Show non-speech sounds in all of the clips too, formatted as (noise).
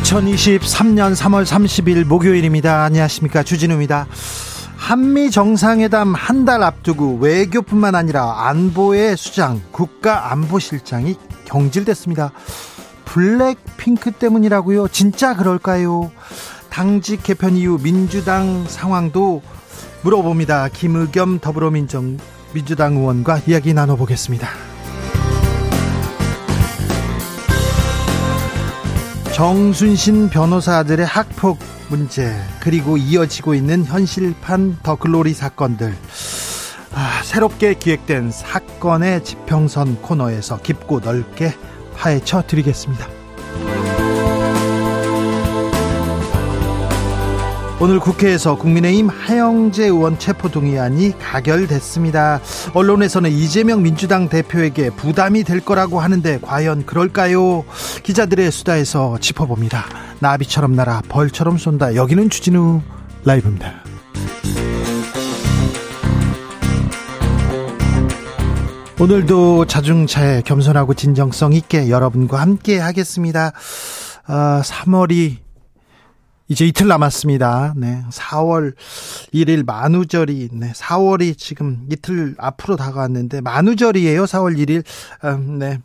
2023년 3월 30일 목요일입니다. 안녕하십니까. 주진우입니다. 한미 정상회담 한 달 앞두고 외교뿐만 아니라 안보의 수장, 국가안보실장이 경질됐습니다. 블랙핑크 때문이라고요? 진짜 그럴까요? 당직 개편 이후 민주당 상황도 물어봅니다. 김의겸 더불어민정 민주당 의원과 이야기 나눠보겠습니다. 정순신 변호사들의 학폭 문제 그리고 이어지고 있는 현실판 더 글로리 사건들 아, 새롭게 기획된 사건의 지평선 코너에서 깊고 넓게 파헤쳐 드리겠습니다. 오늘 국회에서 국민의힘 하영재 의원 체포동의안이 가결됐습니다. 언론에서는 이재명 민주당 대표에게 부담이 될 거라고 하는데 과연 그럴까요? 기자들의 수다에서 짚어봅니다. 나비처럼 날아 벌처럼 쏜다. 여기는 주진우 라이브입니다. 오늘도 자중차에 겸손하고 진정성 있게 여러분과 함께 하겠습니다. 아, 3월이 이제 이틀 남았습니다. 네. 4월 1일 만우절이, 네. 4월이 지금 이틀 앞으로 다가왔는데, 만우절이에요. 4월 1일. 음, 네.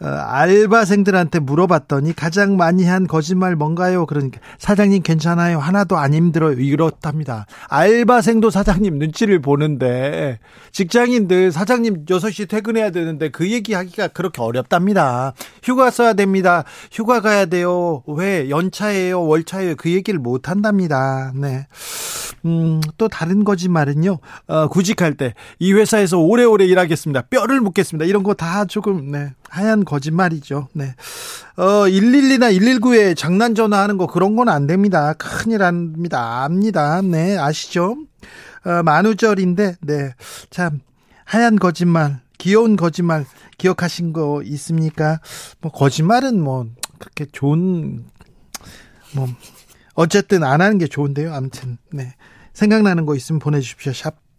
어, 알바생들한테 물어봤더니 가장 많이 한 거짓말 뭔가요? 그러니까 사장님 괜찮아요. 하나도 안 힘들어요. 이렇답니다. 알바생도 사장님 눈치를 보는데 직장인들 사장님 6시 퇴근해야 되는데 그 얘기하기가 그렇게 어렵답니다. 휴가 써야 됩니다. 휴가 가야 돼요. 왜 연차예요? 월차예요? 그 얘기를 못 한답니다. 네. 음, 또 다른 거짓말은요. 어, 구직할 때 이 회사에서 오래오래 일하겠습니다. 뼈를 묻겠습니다. 이런 거 다 조금 네. 하얀 거짓말이죠. 네. 어, 112나 119에 장난 전화하는 거 그런 건 안 됩니다. 큰일 납니다. 압니다. 네, 아시죠? 어, 만우절인데, 네. 참, 하얀 거짓말, 귀여운 거짓말 기억하신 거 있습니까? 뭐, 거짓말은 뭐, 그렇게 좋은, 뭐, 어쨌든 안 하는 게 좋은데요. 아무튼, 네. 생각나는 거 있으면 보내주십시오. 샵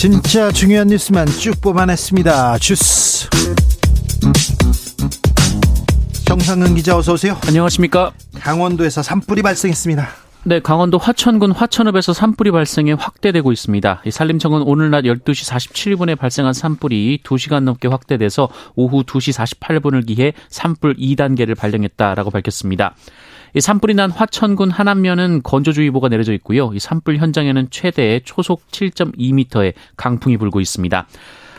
진짜 중요한 뉴스만 쭉 뽑아냈습니다. 주스. 정상근 기자 어서 오세요. 안녕하십니까. 강원도에서 산불이 발생했습니다. 네, 강원도 화천군 화천읍에서 산불이 발생해 확대되고 있습니다. 이 산림청은 오늘 낮 12시 47분에 발생한 산불이 2시간 넘게 확대돼서 오후 2시 48분을 기해 산불 2단계를 발령했다라고 밝혔습니다. 이 산불이 난 화천군 하남면은 건조주의보가 내려져 있고요. 이 산불 현장에는 최대 초속 7.2m의 강풍이 불고 있습니다.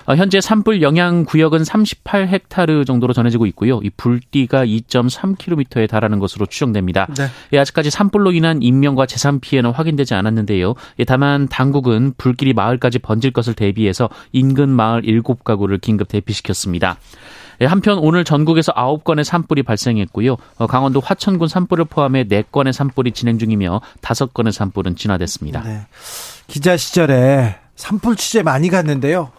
어, 현재 산불 영향 구역은 38헥타르 정도로 전해지고 있고요. 이 불띠가 2.3km에 달하는 것으로 추정됩니다. 네. 예, 아직까지 산불로 인한 인명과 재산 피해는 확인되지 않았는데요. 예, 다만 당국은 불길이 마을까지 번질 것을 대비해서 인근 마을 7가구를 긴급 대피시켰습니다. 예, 한편 오늘 전국에서 9건의 산불이 발생했고요. 어, 강원도 화천군 산불을 포함해 4건의 산불이 진행 중이며 5건의 산불은 진화됐습니다. 네. 기자 시절에 산불 취재 많이 갔는데요.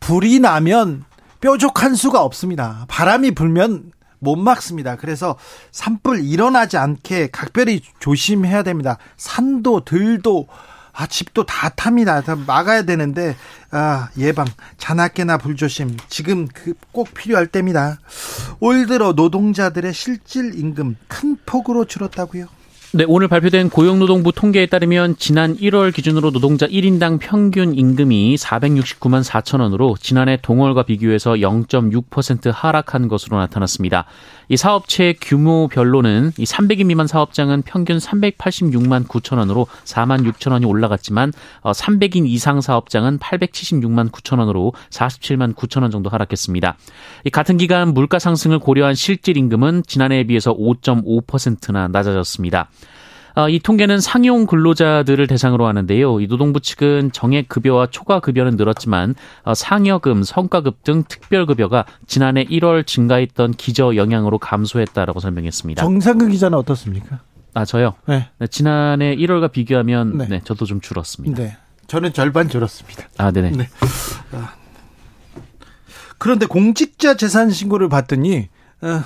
불이 나면 뾰족한 수가 없습니다. 바람이 불면 못 막습니다. 그래서 산불 일어나지 않게 각별히 조심해야 됩니다. 산도 들도 아, 집도 다 탑니다. 다 막아야 되는데, 아, 예방, 자나깨나 불조심. 지금 그 꼭 필요할 때입니다. 올 들어 노동자들의 실질 임금 큰 폭으로 줄었다고요? 네, 오늘 발표된 고용노동부 통계에 따르면 지난 1월 기준으로 노동자 1인당 평균 임금이 469만 4천 원으로 지난해 동월과 비교해서 0.6% 하락한 것으로 나타났습니다. 이 사업체 규모별로는 이 300인 미만 사업장은 평균 386만 9천 원으로 4만 6천 원이 올라갔지만 300인 어, 이상 사업장은 876만 9천 원으로 47만 9천 원 정도 하락했습니다. 이 같은 기간 물가 상승을 고려한 실질 임금은 지난해에 비해서 5.5%나 낮아졌습니다. 어, 이 통계는 상용 근로자들을 대상으로 하는데요. 이 노동부 측은 정액 급여와 초과 급여는 늘었지만 어, 상여금, 성과급 등 특별 급여가 지난해 1월 증가했던 기저 영향으로 감소했다라고 설명했습니다. 정상근 기자는 어떻습니까? 아 저요. 네. 네 지난해 1월과 비교하면 네. 네. 저도 좀 줄었습니다. 네. 저는 절반 줄었습니다. 아 네네. 네. 아. 그런데 공직자 재산 신고를 봤더니 어,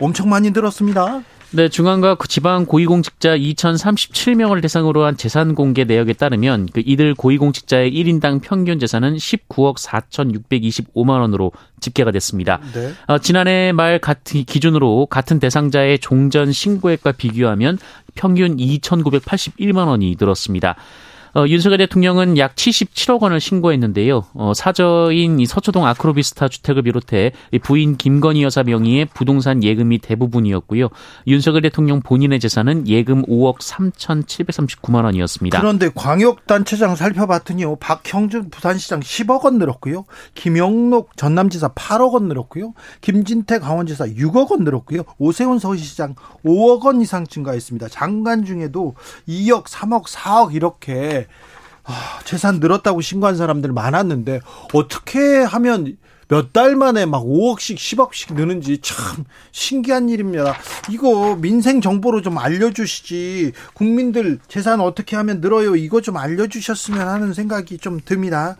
엄청 많이 늘었습니다. 네, 중앙과 그 지방 고위공직자 2,037명을 대상으로 한 재산 공개 내역에 따르면 그 이들 고위공직자의 1인당 평균 재산은 19억 4,625만 원으로 집계가 됐습니다. 네. 어, 지난해 말 같은 기준으로 같은 대상자의 종전 신고액과 비교하면 평균 2,981만 원이 늘었습니다. 어, 윤석열 대통령은 약 77억 원을 신고했는데요. 어, 사저인 이 서초동 아크로비스타 주택을 비롯해 부인 김건희 여사 명의의 부동산 예금이 대부분이었고요. 윤석열 대통령 본인의 재산은 예금 5억 3,739만 원이었습니다. 그런데 광역단체장 살펴봤더니요. 박형준 부산시장 10억 원 늘었고요. 김영록 전남지사 8억 원 늘었고요. 김진태 강원지사 6억 원 늘었고요. 오세훈 서울시장 5억 원 이상 증가했습니다. 장관 중에도 2억, 3억, 4억 이렇게 아, 재산 늘었다고 신고한 사람들 많았는데 어떻게 하면 몇 달 만에 막 5억씩 10억씩 느는지 참 신기한 일입니다. 이거 민생 정보로 좀 알려주시지 국민들 재산 어떻게 하면 늘어요 이거 좀 알려주셨으면 하는 생각이 좀 듭니다.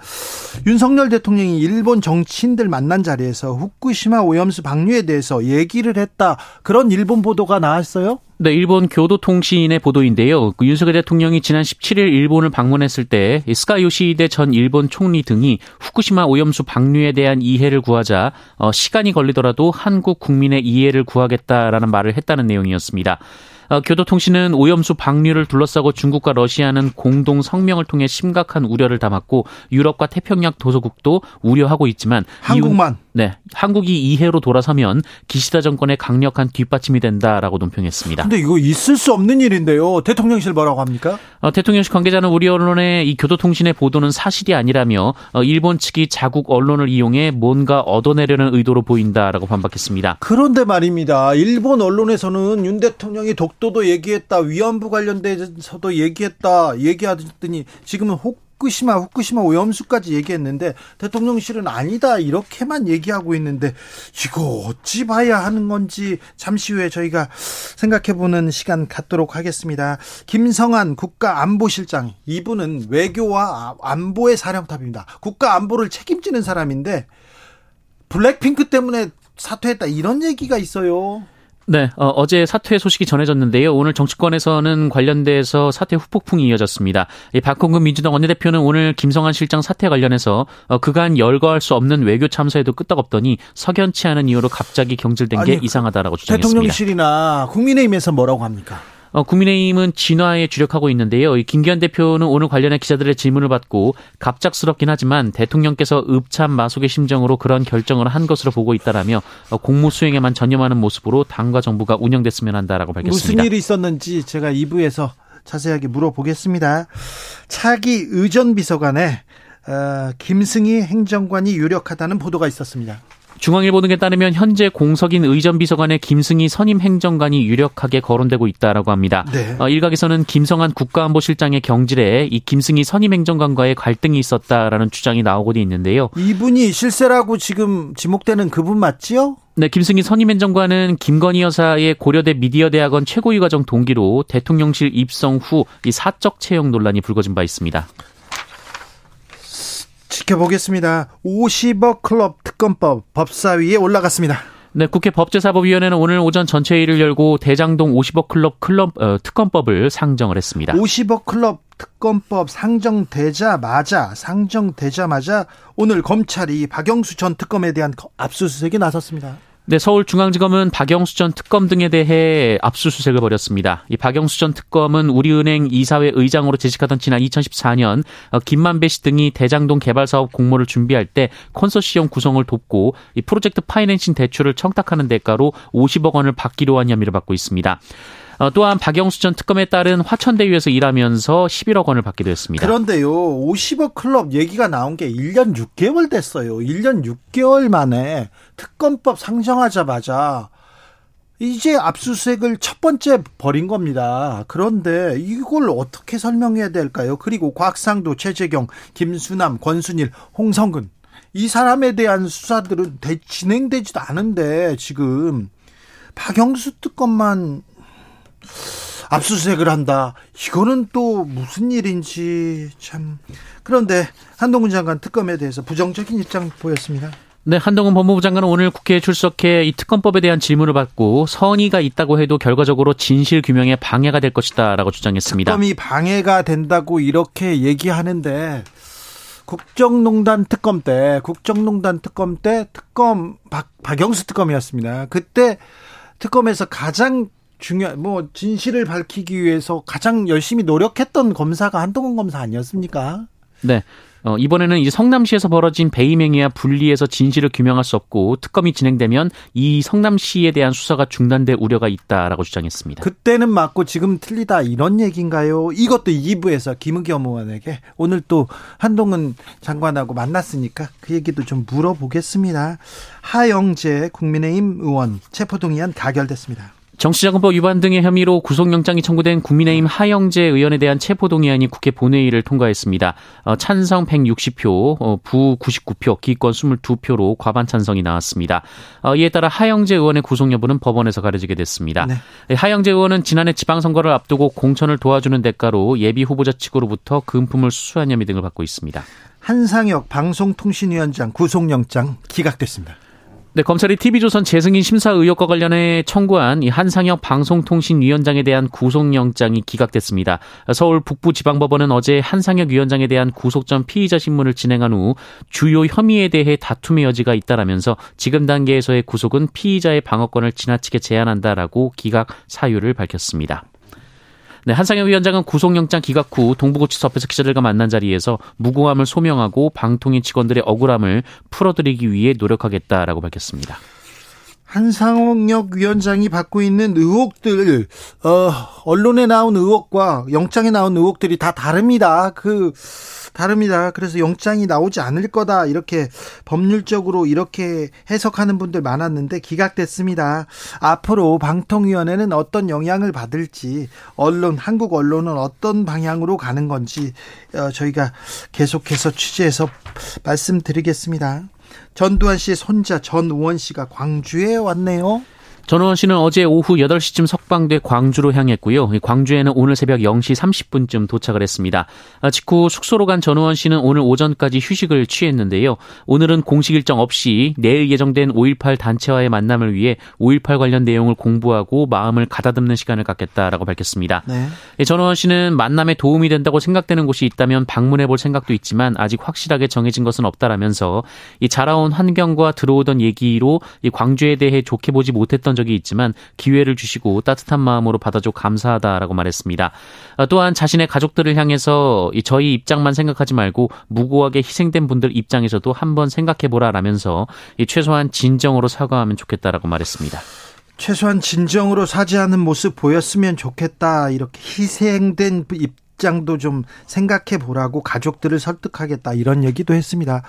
윤석열 대통령이 일본 정치인들 만난 자리에서 후쿠시마 오염수 방류에 대해서 얘기를 했다 그런 일본 보도가 나왔어요? 네, 일본 교도통신의 보도인데요. 그 윤석열 대통령이 지난 17일 일본을 방문했을 때 스가 요시히데 전 일본 총리 등이 후쿠시마 오염수 방류에 대한 이해를 구하자 어, 시간이 걸리더라도 한국 국민의 이해를 구하겠다라는 말을 했다는 내용이었습니다. 어, 교도통신은 오염수 방류를 둘러싸고 중국과 러시아는 공동 성명을 통해 심각한 우려를 담았고 유럽과 태평양 도서국도 우려하고 있지만 한국만 이후, 네 한국이 이해로 돌아서면 기시다 정권의 강력한 뒷받침이 된다라고 논평했습니다. 근데 이거 있을 수 없는 일인데요. 대통령실 뭐라고 합니까? 어, 대통령실 관계자는 우리 언론의 이 교도통신의 보도는 사실이 아니라며 어, 일본 측이 자국 언론을 이용해 뭔가 얻어내려는 의도로 보인다라고 반박했습니다. 그런데 말입니다. 일본 언론에서는 윤 대통령이 독 독도도 얘기했다. 위안부 관련돼서도 얘기했다. 얘기하더니 지금은 후쿠시마 후쿠시마 오염수까지 얘기했는데 대통령실은 아니다 이렇게만 얘기하고 있는데 이거 어찌 봐야 하는 건지 잠시 후에 저희가 생각해보는 시간 갖도록 하겠습니다. 김성한 국가안보실장 이분은 외교와 안보의 사령탑입니다. 국가 안보를 책임지는 사람인데 블랙핑크 때문에 사퇴했다 이런 얘기가 있어요. 네, 어, 제 사퇴 소식이 전해졌는데요. 오늘 정치권에서는 관련돼서 사퇴 후폭풍이 이어졌습니다. 이 박홍근 민주당 원내대표는 오늘 김성한 실장 사퇴 관련해서 어, 그간 열거할 수 없는 외교 참사에도 끄떡없더니 석연치 않은 이유로 갑자기 경질된 게 아니, 이상하다라고 주장했습니다. 대통령실이나 국민의힘에서 뭐라고 합니까? 어, 국민의힘은 진화에 주력하고 있는데요. 김기현 대표는 오늘 관련해 기자들의 질문을 받고 갑작스럽긴 하지만 대통령께서 읍참 마속의 심정으로 그런 결정을 한 것으로 보고 있다라며 어, 공무 수행에만 전념하는 모습으로 당과 정부가 운영됐으면 한다라고 밝혔습니다. 무슨 일이 있었는지 제가 2부에서 자세하게 물어보겠습니다. 차기 의전 비서관에 어, 김승희 행정관이 유력하다는 보도가 있었습니다. 중앙일보 등에 따르면 현재 공석인 의전비서관의 김승희 선임 행정관이 유력하게 거론되고 있다라고 합니다. 네. 어, 일각에서는 김성한 국가안보실장의 경질에 이 김승희 선임 행정관과의 갈등이 있었다라는 주장이 나오고도 있는데요. 이분이 실세라고 지금 지목되는 그분 맞지요? 네, 김승희 선임 행정관은 김건희 여사의 고려대 미디어대학원 최고위 과정 동기로 대통령실 입성 후 이 사적 채용 논란이 불거진 바 있습니다. 지켜보겠습니다. 50억 클럽 특검법 법사위에 올라갔습니다. 네, 국회 법제사법위원회는 오늘 오전 전체회의를 열고 대장동 50억 클럽 클럽 어, 특검법을 상정을 했습니다. 50억 클럽 특검법 상정되자마자 상정되자마자 오늘 검찰이 박영수 전 특검에 대한 압수수색에 나섰습니다. 네, 서울중앙지검은 박영수 전 특검 등에 대해 압수수색을 벌였습니다. 이 박영수 전 특검은 우리은행 이사회 의장으로 재직하던 지난 2014년 어, 김만배 씨 등이 대장동 개발 사업 공모를 준비할 때 컨소시엄 구성을 돕고 이 프로젝트 파이낸싱 대출을 청탁하는 대가로 50억 원을 받기로 한 혐의를 받고 있습니다. 어, 또한 박영수 전 특검에 따른 화천대유에서 일하면서 11억 원을 받기도 했습니다. 그런데요, 50억 클럽 얘기가 나온 게 1년 6개월 됐어요. 1년 6개월 만에 특검법 상정하자마자 이제 압수수색을 첫 번째 벌인 겁니다. 그런데 이걸 어떻게 설명해야 될까요? 그리고 곽상도, 최재경, 김수남, 권순일, 홍성근 이 사람에 대한 수사들은 진행되지도 않은데 지금 박영수 특검만 압수수색을 한다. 이거는 또 무슨 일인지 참. 그런데 한동훈 장관 특검에 대해서 부정적인 입장 보였습니다. 네, 한동훈 법무부 장관은 오늘 국회에 출석해 이 특검법에 대한 질문을 받고 선의가 있다고 해도 결과적으로 진실 규명에 방해가 될 것이다라고 주장했습니다. 특검이 방해가 된다고 이렇게 얘기하는데 국정농단 특검 때 국정농단 특검 때 특검 박, 박영수 특검이었습니다. 그때 특검에서 가장 중요한 뭐 진실을 밝히기 위해서 가장 열심히 노력했던 검사가 한동훈 검사 아니었습니까? 네. 어, 이번에는 이제 성남시에서 벌어진 배임행위와 분리해서 진실을 규명할 수 없고 특검이 진행되면 이 성남시에 대한 수사가 중단될 우려가 있다라고 주장했습니다. 그때는 맞고 지금 틀리다 이런 얘기인가요? 이것도 2부에서 김의겸 의원에게 오늘 또 한동훈 장관하고 만났으니까 그 얘기도 좀 물어보겠습니다. 하영재 국민의힘 의원 체포동의안 가결됐습니다. 정치자금법 위반 등의 혐의로 구속영장이 청구된 국민의힘 하영재 의원에 대한 체포동의안이 국회 본회의를 통과했습니다. 어, 찬성 160표, 어, 부 99표, 기권 22표로 과반 찬성이 나왔습니다. 어, 이에 따라 하영재 의원의 구속 여부는 법원에서 가려지게 됐습니다. 네. 예, 하영재 의원은 지난해 지방선거를 앞두고 공천을 도와주는 대가로 예비 후보자 측으로부터 금품을 수수한 혐의 등을 받고 있습니다. 한상혁 방송통신위원장 구속영장 기각됐습니다. 네, 검찰이 TV조선 재승인 심사 의혹과 관련해 청구한 이 한상혁 방송통신위원장에 대한 구속영장이 기각됐습니다. 서울 북부지방법원은 어제 한상혁 위원장에 대한 구속 전 피의자 신문을 진행한 후 주요 혐의에 대해 다툼의 여지가 있다라면서 지금 단계에서의 구속은 피의자의 방어권을 지나치게 제한한다라고 기각 사유를 밝혔습니다. 네, 한상혁 위원장은 구속영장 기각 후 동부구치소 앞에서 기자들과 만난 자리에서 무고함을 소명하고 방통위 직원들의 억울함을 풀어드리기 위해 노력하겠다라고 밝혔습니다. 한상혁 위원장이 받고 있는 의혹들, 어, 언론에 나온 의혹과 영장에 나온 의혹들이 다 다릅니다. 그, 다릅니다. 그래서 영장이 나오지 않을 거다. 이렇게 법률적으로 이렇게 해석하는 분들 많았는데 기각됐습니다. 앞으로 방통위원회는 어떤 영향을 받을지, 언론, 한국 언론은 어떤 방향으로 가는 건지, 어, 저희가 계속해서 취재해서 말씀드리겠습니다. 전두환 씨의 손자 전우원 씨가 광주에 왔네요. 전우원 씨는 어제 오후 8시쯤 석방돼 광주로 향했고요. 광주에는 오늘 새벽 0시 30분쯤 도착을 했습니다. 아, 직후 숙소로 간 전우원 씨는 오늘 오전까지 휴식을 취했는데요. 오늘은 공식 일정 없이 내일 예정된 5.18 단체와의 만남을 위해 5.18 관련 내용을 공부하고 마음을 가다듬는 시간을 갖겠다라고 밝혔습니다. 네. 예, 전우원 씨는 만남에 도움이 된다고 생각되는 곳이 있다면 방문해 볼 생각도 있지만 아직 확실하게 정해진 것은 없다라면서 이 자라온 환경과 들어오던 얘기로 이 광주에 대해 좋게 보지 못했던 적이 있지만 기회를 주시고 따뜻한 마음으로 받아줘 감사하다라고 말했습니다. 어, 또한 자신의 가족들을 향해서 저희 입장만 생각하지 말고 무고하게 희생된 분들 입장에서도 한번 생각해보라 라면서 최소한 진정으로 사과하면 좋겠다라고 말했습니다. 최소한 진정으로 사죄하는 모습 보였으면 좋겠다. 이렇게 희생된 입 입장도 좀 생각해 보라고 가족들을 설득하겠다 이런 얘기도 했습니다.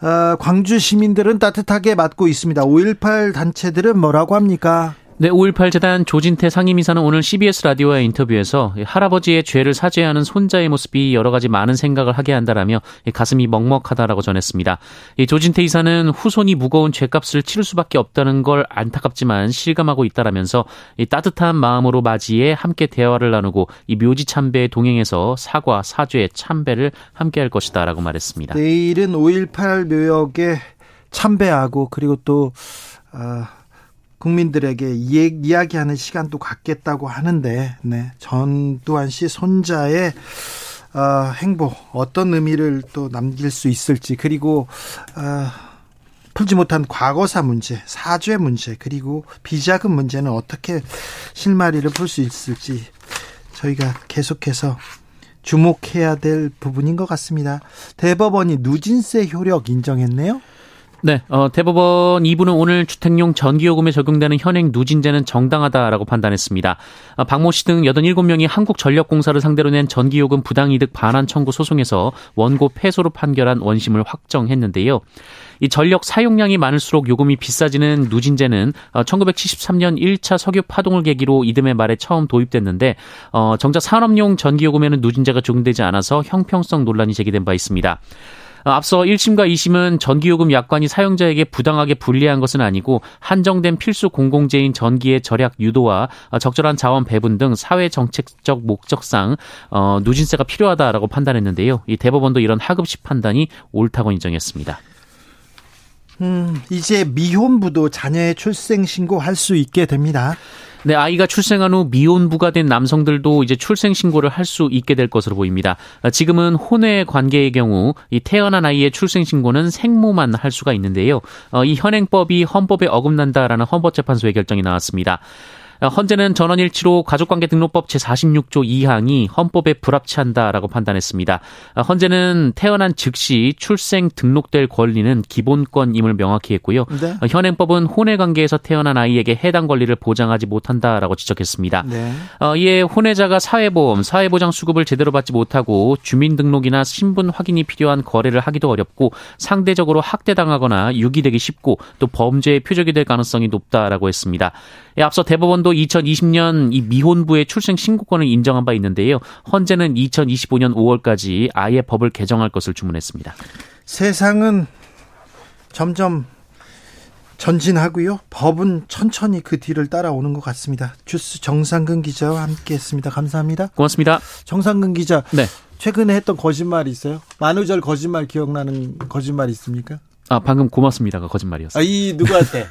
어, 광주 시민들은 따뜻하게 맞고 있습니다. 5.18 단체들은 뭐라고 합니까? 네, 5.18 재단 조진태 상임이사는 오늘 CBS 라디오의 인터뷰에서 할아버지의 죄를 사죄하는 손자의 모습이 여러 가지 많은 생각을 하게 한다라며 가슴이 먹먹하다라고 전했습니다. 조진태 이사는 후손이 무거운 죄값을 치를 수밖에 없다는 걸 안타깝지만 실감하고 있다라면서 따뜻한 마음으로 맞이해 함께 대화를 나누고 이 묘지 참배에 동행해서 사과, 사죄, 참배를 함께 할 것이다라고 말했습니다. 내일은 5.18 묘역에 참배하고 그리고 또 어, 국민들에게 이야기하는 시간도 갖겠다고 하는데 네. 전두환 씨 손자의 어, 행보 어떤 의미를 또 남길 수 있을지 그리고 어, 풀지 못한 과거사 문제, 사죄 문제, 그리고 비자금 문제는 어떻게 실마리를 풀 수 있을지 저희가 계속해서 주목해야 될 부분인 것 같습니다. 대법원이 누진세 효력 인정했네요. 네, 어, 대법원 2부는 오늘 주택용 전기요금에 적용되는 현행 누진제는 정당하다라고 판단했습니다. 어, 박모 씨 등 87명이 한국전력공사를 상대로 낸 전기요금 부당이득 반환 청구 소송에서 원고 패소로 판결한 원심을 확정했는데요. 이 전력 사용량이 많을수록 요금이 비싸지는 누진제는 1973년 어, 1차 석유 파동을 계기로 이듬해 말에 처음 도입됐는데 어, 정작 산업용 전기요금에는 누진제가 적용되지 않아서 형평성 논란이 제기된 바 있습니다. 어, 앞서 1심과 2심은 전기요금 약관이 사용자에게 부당하게 불리한 것은 아니고 한정된 필수 공공재인 전기의 절약 유도와 어, 적절한 자원 배분 등 사회 정책적 목적상 어, 누진세가 필요하다라고 판단했는데요. 이 대법원도 이런 하급식 판단이 옳다고 인정했습니다. 음, 이제 미혼부도 자녀의 출생 신고할 수 있게 됩니다. 네, 아이가 출생한 후 미혼부가 된 남성들도 이제 출생 신고를 할 수 있게 될 것으로 보입니다. 지금은 혼외 관계의 경우 이 태어난 아이의 출생 신고는 생모만 할 수가 있는데요. 어, 이 현행법이 헌법에 어긋난다라는 헌법재판소의 결정이 나왔습니다. 헌재는 전원일치로 가족관계 등록법 제46조 2항이 헌법에 불합치한다라고 판단했습니다. 헌재는 태어난 즉시 출생 등록될 권리는 기본권임을 명확히 했고요. 네. 현행법은 혼외 관계에서 태어난 아이에게 해당 권리를 보장하지 못한다라고 지적했습니다. 네. 어, 이에 혼외자가 사회보험, 사회보장 수급을 제대로 받지 못하고 주민등록이나 신분 확인이 필요한 거래를 하기도 어렵고 상대적으로 학대당하거나 유기되기 쉽고 또 범죄의 표적이 될 가능성이 높다라고 했습니다. 예, 앞서 대법원도 2020년 이 미혼부의 출생 신고권을 인정한 바 있는데요. 헌재는 2025년 5월까지 아예 법을 개정할 것을 주문했습니다. 세상은 점점 전진하고요. 법은 천천히 그 뒤를 따라오는 것 같습니다. 주스 정상근 기자와 함께했습니다. 감사합니다. 고맙습니다. 정상근 기자. 네. 최근에 했던 거짓말이 있어요? 만우절 거짓말 기억나는 거짓말 있습니까? 아 방금 고맙습니다가 거짓말이었어요. 아, 이 누구한테?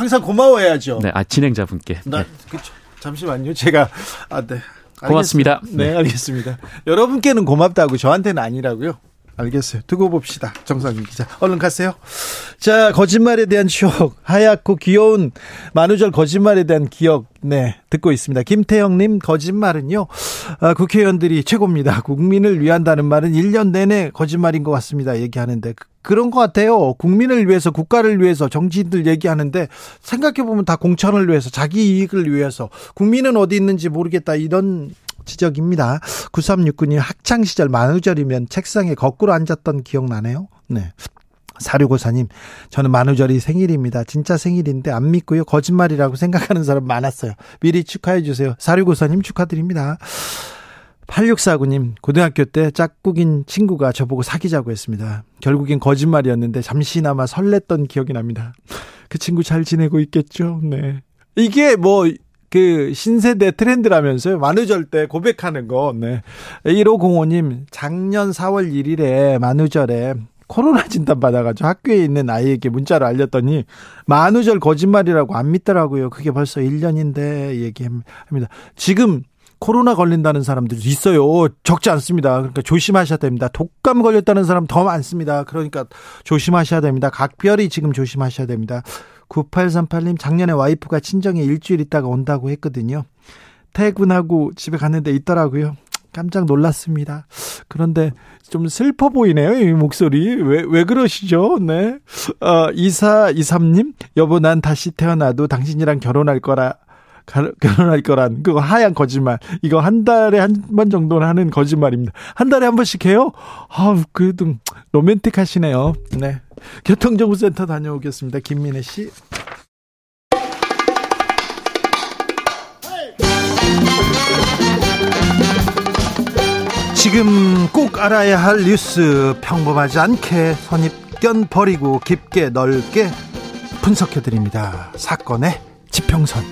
항상 고마워해야죠. 네, 아 진행자분께. 네. 그렇죠. 잠시만요. 제가 아 네. 고맙습니다. 네, 네, 알겠습니다. 여러분께는 고맙다고 저한테는 아니라고요. 알겠어요. 두고 봅시다. 정상인 기자. 얼른 가세요. 자, 거짓말에 대한 추억. 하얗고 귀여운 만우절 거짓말에 대한 기억. 네, 듣고 있습니다. 김태형님, 거짓말은요, 아, 국회의원들이 최고입니다. 국민을 위한다는 말은 1년 내내 거짓말인 것 같습니다. 얘기하는데. 그, 그런 것 같아요. 국민을 위해서, 국가를 위해서, 정치인들 얘기하는데, 생각해보면 다 공천을 위해서, 자기 이익을 위해서, 국민은 어디 있는지 모르겠다. 이런 지적입니다. 9369님 학창시절 만우절이면 책상에 거꾸로 앉았던 기억나네요. 네. 사류고사님, 저는 만우절이 생일입니다. 진짜 생일인데 안 믿고요. 거짓말이라고 생각하는 사람 많았어요. 미리 축하해 주세요. 사류고사님 축하드립니다. 8649님, 고등학교 때 짝꿍인 친구가 저보고 사귀자고 했습니다. 결국엔 거짓말이었는데 잠시나마 설렜던 기억이 납니다. 그 친구 잘 지내고 있겠죠? 네. 이게 뭐 그 신세대 트렌드라면서요. 만우절 때 고백하는 거. 네. 1505님, 작년 4월 1일에 만우절에 코로나 진단 받아가지고 학교에 있는 아이에게 문자를 알렸더니 만우절 거짓말이라고 안 믿더라고요. 그게 벌써 1년인데 얘기합니다. 지금 코로나 걸린다는 사람들도 있어요. 적지 않습니다. 그러니까 조심하셔야 됩니다. 독감 걸렸다는 사람 더 많습니다. 그러니까 조심하셔야 됩니다. 각별히 지금 조심하셔야 됩니다. 9838님 작년에 와이프가 친정에 일주일 있다가 온다고 했거든요. 퇴근하고 집에 갔는데 있더라고요. 깜짝 놀랐습니다. 그런데 좀 슬퍼 보이네요, 이 목소리. 왜, 왜 그러시죠? 네. 어, 2423님, 여보, 난 다시 태어나도 당신이랑 결혼할 거라. 결혼할 거란 그거 하얀 거짓말. 이거 한 달에 한 번 정도는 하는 거짓말입니다. 한 달에 한 번씩 해요? 아우, 그래도 로맨틱 하시네요. 네. 교통정보센터 다녀오겠습니다. 김민혜 씨. 지금 꼭 알아야 할 뉴스 평범하지 않게 선입견 버리고 깊게 넓게 분석해 드립니다. 사건의 지평선.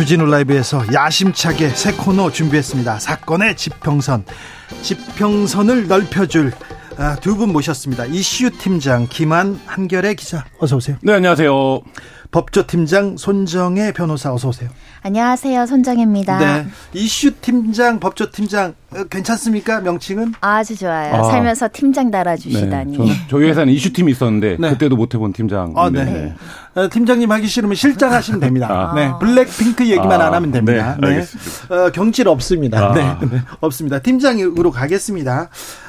주진우 라이브에서 야심차게 새 코너 준비했습니다. 사건의 지평선. 지평선을 넓혀줄 아, 두분 모셨습니다. 이슈 팀장 김한 한결의 기자 어서 오세요. 네 안녕하세요. 법조 팀장 손정혜 변호사 어서 오세요. 안녕하세요. 손정혜입니다. 네. 이슈 팀장, 법조 팀장 어, 괜찮습니까? 명칭은? 아주 좋아요. 아. 살면서 팀장 달아주시다니. 네. 저희 회사는 이슈 팀이 있었는데 네. 그때도 못 해본 팀장. 아, 네. 네. 어, 팀장님 하기 싫으면 실장 하시면 됩니다. 아. 네. 블랙핑크 얘기만 아. 안 하면 됩니다. 네. 네. 어, 경질 없습니다. 아. 네. 없습니다. 팀장으로 가겠습니다.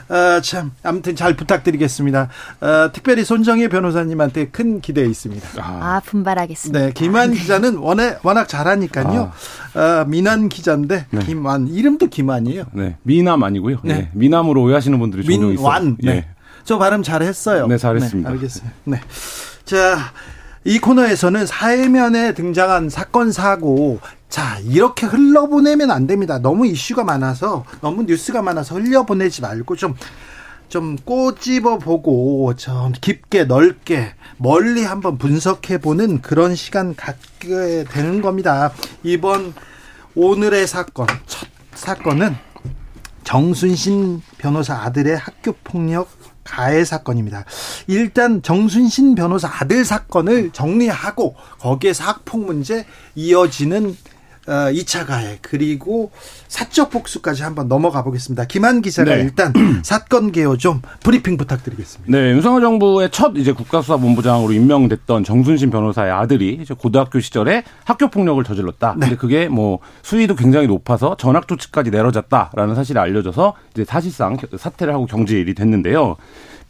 어, 참 아무튼 잘 부탁드리겠습니다. 어, 특별히 손정혜 변호사님한테 큰 기대 있습니다. 아, 아 분발하겠습니다. 네, 김한 네. 기자는 워낙 워낙 잘하니까요. 아. 어, 민한 기자인데 네. 김한 이름도 김한이에요. 네, 미남 아니고요. 네. 네. 미남으로 오해하시는 분들이 종종 있어요. 민완. 네. 예. 저 발음 잘했어요. 네, 잘했습니다. 네, 알겠어요. 네. 자, 이 코너에서는 사회면에 등장한 사건 사고 자, 이렇게 흘러보내면 안 됩니다. 너무 이슈가 많아서, 너무 뉴스가 많아서 흘려보내지 말고 좀, 좀 꼬집어 보고, 좀 깊게, 넓게, 멀리 한번 분석해 보는 그런 시간 갖게 되는 겁니다. 이번 오늘의 사건, 첫 사건은 정순신 변호사 아들의 학교 폭력 가해 사건입니다. 일단 정순신 변호사 아들 사건을 정리하고 거기에서 학폭 문제 이어지는 2차 어, 가해 그리고 사적 복수까지 한번 넘어가 보겠습니다. 김한 기자가 네. 일단 (clears throat) 사건 개요 좀 브리핑 부탁드리겠습니다. 네, 윤석열 정부의 첫 이제 국가수사본부장으로 임명됐던 정순신 변호사의 아들이 이제 고등학교 시절에 학교 폭력을 저질렀다. 네. 근데 그게 뭐 수위도 굉장히 높아서 전학 조치까지 내려졌다라는 사실이 알려져서 이제 사실상 사퇴를 하고 경질이 됐는데요.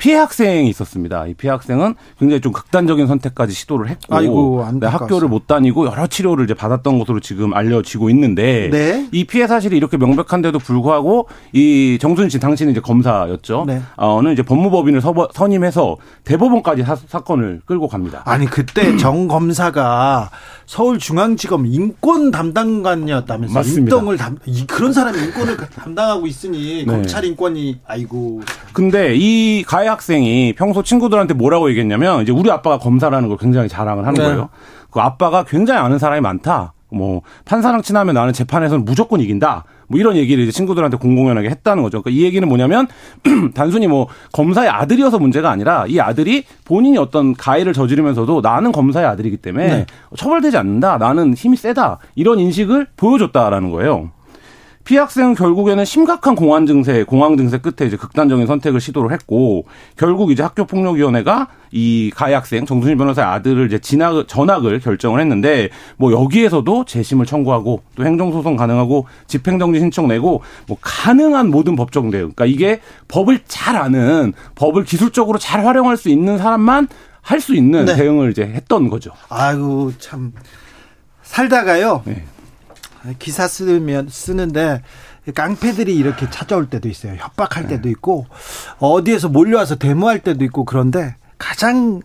피해 학생이 있었습니다. 이 피해 학생은 굉장히 좀 극단적인 선택까지 시도를 했고 아이고, 네, 학교를 못 다니고 여러 치료를 이제 받았던 것으로 지금 알려지고 있는데 네. 이 피해 사실이 이렇게 명백한데도 불구하고 이 정순 씨 당신은 이제 검사였죠. 네. 어는 이제 법무법인을 서, 선임해서 대법원까지 사, 건을 끌고 갑니다. 아니 그때 (clears throat) 정 검사가 서울중앙지검 인권 담당관이었다면서 맞습니다. 인권을 담 그런 사람이 인권을 담당하고 있으니 네. 검찰 인권이 아이고. 근데 이 가해 학생이 평소 친구들한테 뭐라고 얘기했냐면 이제 우리 아빠가 검사라는 걸 굉장히 자랑을 하는 네. 거예요. 그 아빠가 굉장히 아는 사람이 많다. 뭐 판사랑 친하면 나는 재판에서는 무조건 이긴다. 뭐 이런 얘기를 이제 친구들한테 공공연하게 했다는 거죠. 그러니까 이 얘기는 뭐냐면 (clears throat) 단순히 뭐 검사의 아들이어서 문제가 아니라 이 아들이 본인이 어떤 가해를 저지르면서도 나는 검사의 아들이기 때문에 네. 처벌되지 않는다. 나는 힘이 세다. 이런 인식을 보여줬다라는 거예요. 피해 학생은 결국에는 심각한 공황 증세, 공황 증세 끝에 이제 극단적인 선택을 시도를 했고 결국 이제 학교 폭력 위원회가 이 가해 학생 정순신 변호사의 아들을 이제 진학 전학을 결정을 했는데 뭐 여기에서도 재심을 청구하고 또 행정 소송 가능하고 집행 정지 신청 내고 뭐 가능한 모든 법적 대응. 그러니까 이게 법을 잘 아는 법을 기술적으로 잘 활용할 수 있는 사람만 할 수 있는 네. 대응을 이제 했던 거죠. 아이고 참 살다가요. 네. 기사 쓰면 쓰는데 깡패들이 이렇게 찾아올 때도 있어요. 협박할 때도 있고 어디에서 몰려와서 데모할 때도 있고 그런데 가장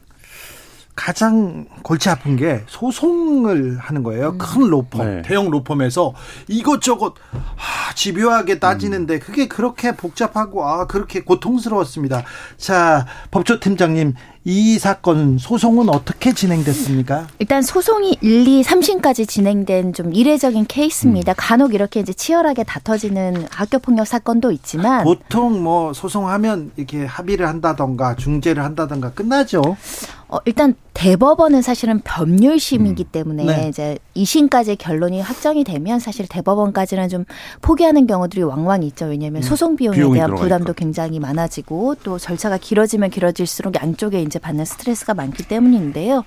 가장 골치 아픈 게 소송을 하는 거예요. 음. 큰 로펌, 네. 대형 로펌에서 이것저것 아, 집요하게 따지는데 그게 그렇게 복잡하고 아 그렇게 고통스러웠습니다. 자, 법조팀장님 이 사건 소송은 어떻게 진행됐습니까? 일단 소송이 1, 2, 3심까지 진행된 좀 이례적인 케이스입니다. 음. 간혹 이렇게 이제 치열하게 다퉈지는 학교 폭력 사건도 있지만 보통 뭐 소송하면 이렇게 합의를 한다던가 중재를 한다던가 끝나죠. 어, 일단 대법원은 사실은 법률심이기 음. 때문에 네. 이제 2심까지 결론이 확정이 되면 사실 대법원까지는 좀 포기하는 경우들이 왕왕 있죠. 왜냐하면 음. 소송 비용에 대한 부담도 굉장히 많아지고 또 절차가 길어지면 길어질수록 양쪽에 이제 받는 스트레스가 많기 때문인데요.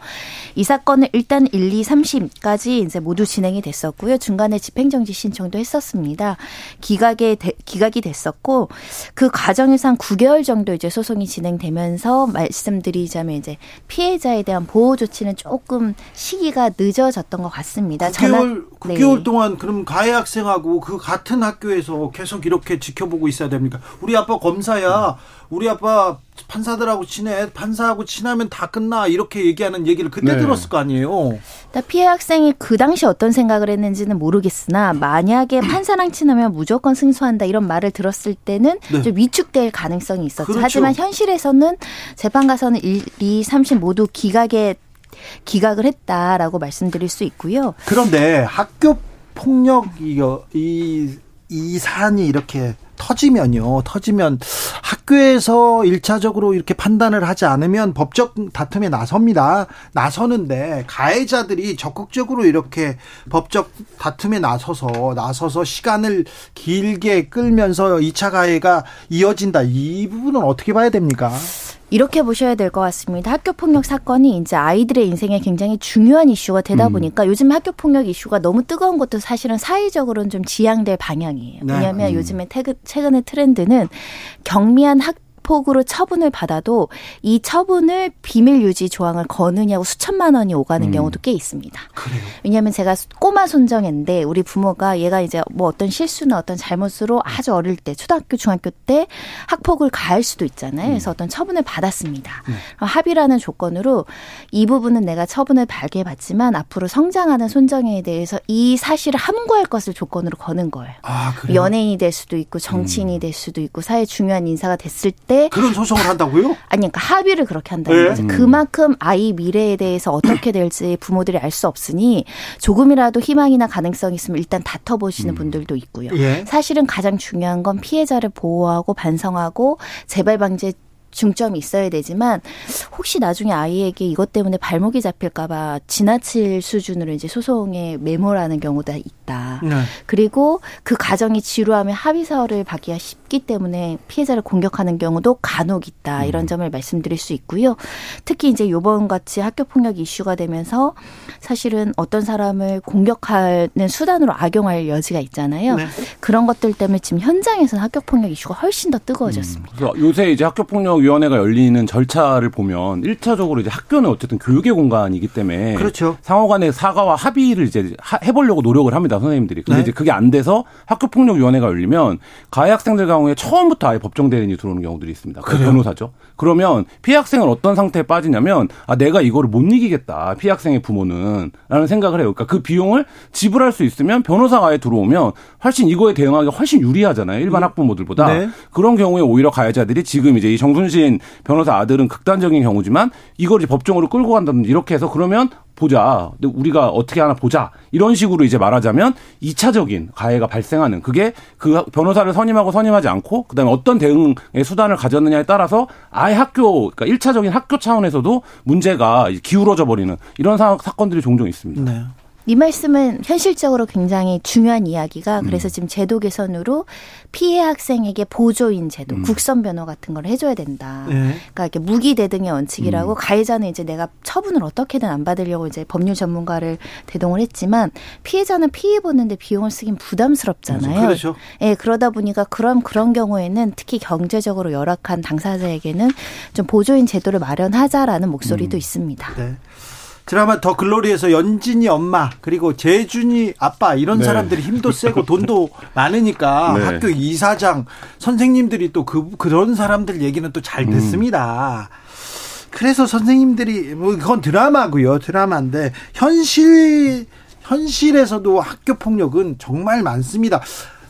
이 사건은 일단 1, 2, 3심까지 이제 모두 진행이 됐었고요. 중간에 집행정지 신청도 했었습니다. 기각에 기각이 됐었고 그 과정에서 한 9개월 정도 이제 소송이 진행되면서 말씀드리자면 이제 피해자에 대한 보호 조치는 조금 시기가 늦어졌던 것 같습니다. 9개월, 9개월 네. 동안 그럼 가해 학생하고 그 같은 학교에서 계속 이렇게 지켜보고 있어야 됩니까? 우리 아빠 검사야. 우리 아빠 판사들하고 친해. 판사하고 친하면 다 끝나. 이렇게 얘기하는 얘기를 그때 네. 들었을 거 아니에요. 피해 학생이 그 당시 어떤 생각을 했는지는 모르겠으나 만약에 판사랑 친하면 무조건 승소한다 이런 말을 들었을 때는 네. 좀 위축될 가능성이 있었죠. 그렇죠. 하지만 현실에서는 재판 가서는 1, 2, 3심 모두 기각에 기각을 했다라고 말씀드릴 수 있고요. 그런데 학교 폭력 이이 이 사안이 이렇게 터지면요. 터지면 학교에서 일차적으로 이렇게 판단을 하지 않으면 법적 다툼에 나섭니다. 나서는데 가해자들이 적극적으로 이렇게 법적 다툼에 나서서 나서서 시간을 길게 끌면서 2차 가해가 이어진다. 이 부분은 어떻게 봐야 됩니까? 이렇게 보셔야 될 것 같습니다. 학교 폭력 사건이 이제 아이들의 인생에 굉장히 중요한 이슈가 되다 음. 보니까 요즘 학교 폭력 이슈가 너무 뜨거운 것도 사실은 사회적으로는 좀 지양될 방향이에요. 네. 왜냐하면 음. 요즘에 최근의 트렌드는 경미한 학 폭으로 처분을 받아도 이 처분을 비밀 유지 조항을 거느냐고 수천만 원이 오가는 음. 경우도 꽤 있습니다. 그래요? 왜냐하면 제가 꼬마 손정인데 우리 부모가 얘가 이제 뭐 어떤 실수나 어떤 잘못으로 아주 어릴 때 초등학교 중학교 때 학폭을 가할 수도 있잖아요. 그래서 음. 어떤 처분을 받았습니다. 네. 합의라는 조건으로 이 부분은 내가 처분을 발개받지만 앞으로 성장하는 손정에 대해서 이 사실을 함구할 것을 조건으로 거는 거예요. 아, 연예인이 될 수도 있고 정치인이 음. 될 수도 있고 사회 중요한 인사가 됐을 때 그런 소송을 한다고요? 아니 그러니까 합의를 그렇게 한다는 네. 거죠. 음. 그만큼 아이 미래에 대해서 어떻게 될지 부모들이 알 수 없으니 조금이라도 희망이나 가능성이 있으면 일단 다퉈 보시는 음. 분들도 있고요. 예. 사실은 가장 중요한 건 피해자를 보호하고 반성하고 재발 방지 중점이 있어야 되지만 혹시 나중에 아이에게 이것 때문에 발목이 잡힐까봐 지나칠 수준으로 이제 소송에 메모라는 경우도 있다. 네. 그리고 그 가정이 지루하면 합의서를 받기가 쉽기 때문에 피해자를 공격하는 경우도 간혹 있다. 이런 음. 점을 말씀드릴 수 있고요. 특히 이제 요번 같이 학교 폭력 이슈가 되면서 사실은 어떤 사람을 공격하는 수단으로 악용할 여지가 있잖아요. 네. 그런 것들 때문에 지금 현장에서는 학교 폭력 이슈가 훨씬 더 뜨거워졌습니다. 음. 요새 이제 학교 폭력 위원회가 열리는 절차를 보면 1차적으로 이제 학교는 어쨌든 교육의 공간이기 때문에 그렇죠. 상호 간의 사과와 합의를 이제 해보려고 노력을 합니다 선생님들이. 근데 네. 이제 그게 안 돼서 학교폭력위원회가 열리면 가해 학생들 경우에 처음부터 아예 법정 대리인이 들어오는 경우들이 있습니다. 그 변호사죠. 그러면 피해 학생은 어떤 상태에 빠지냐면 아 내가 이거를 못 이기겠다 피해 학생의 부모는라는 생각을 해요. 그러니까 그 비용을 지불할 수 있으면 변호사가 아예 들어오면 훨씬 이거에 대응하기가 훨씬 유리하잖아요. 일반 음. 학부모들보다 네. 그런 경우에 오히려 가해자들이 지금 이제 이 정순 정순신 변호사 아들은 극단적인 경우지만 이걸 이제 법정으로 끌고 간다든지 이렇게 해서 그러면 보자. 우리가 어떻게 하나 보자. 이런 식으로 이제 말하자면 2차적인 가해가 발생하는 그게 그 변호사를 선임하고 선임하지 않고 그다음에 어떤 대응의 수단을 가졌느냐에 따라서 아예 학교 그러니까 1차적인 학교 차원에서도 문제가 기울어져 버리는 이런 사, 건들이 종종 있습니다. 네. 이 말씀은 현실적으로 굉장히 중요한 이야기가 음. 그래서 음. 지금 제도 개선으로 피해 학생에게 보조인 제도, 음. 국선 변호 같은 걸 해줘야 된다. 네. 그러니까 이렇게 무기 대등의 원칙이라고 음. 가해자는 이제 내가 처분을 어떻게든 안 받으려고 이제 법률 전문가를 대동을 했지만 피해자는 피해 보는데 비용을 쓰긴 부담스럽잖아요. 그렇죠. 예, 그러다 보니까 그런 그런 경우에는 특히 경제적으로 열악한 당사자에게는 좀 보조인 제도를 마련하자라는 목소리도 음. 있습니다. 네. 드라마 더 글로리에서 연진이 엄마 그리고 재준이 아빠 이런 네. 사람들이 힘도 세고 돈도 (laughs) 많으니까 네. 학교 이사장 선생님들이 또 그 그런 사람들 얘기는 또 잘 듣습니다. 음. 그래서 선생님들이 뭐 그건 드라마고요 드라마인데 현실 현실에서도 학교 폭력은 정말 많습니다.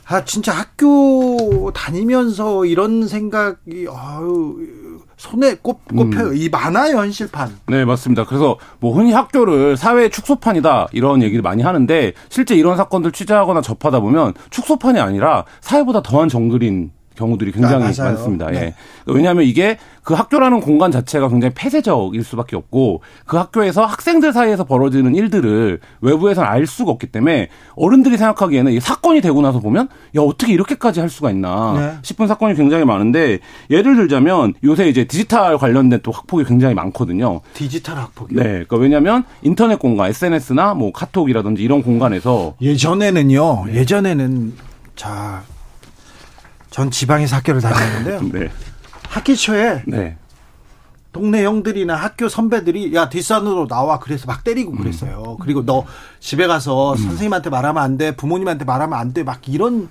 아 진짜 학교 다니면서 이런 생각이 아유 손에 꼽, 꼽혀요. 음. 이 많아요, 현실판. 네, 맞습니다. 그래서 뭐 흔히 학교를 사회 축소판이다 이런 얘기를 많이 하는데 실제 이런 사건들 취재하거나 접하다 보면 축소판이 아니라 사회보다 더한 정글인 경우들이 굉장히 아, 많습니다. 네. 예. 왜냐하면 이게 그 학교라는 공간 자체가 굉장히 폐쇄적일 수밖에 없고 그 학교에서 학생들 사이에서 벌어지는 일들을 외부에서는 알 수가 없기 때문에 어른들이 생각하기에는 이 사건이 되고 나서 보면 야 어떻게 이렇게까지 할 수가 있나 네. 싶은 사건이 굉장히 많은데 예를 들자면 요새 이제 디지털 관련된 또 학폭이 굉장히 많거든요. 디지털 학폭이요? 네. 그러니까 왜냐하면 인터넷 공간, SNS나 뭐 카톡이라든지 이런 공간에서 예전에는요. 네. 예전에는 자. 전 지방에서 학교를 다녔는데요. (laughs) 네. 학기 초에 네. 동네 형들이나 학교 선배들이 야 뒷산으로 나와 그래서 막 때리고 음. 그랬어요. 음. 그리고 너 집에 가서 음. 선생님한테 말하면 안 돼, 부모님한테 말하면 안 돼, 막 이런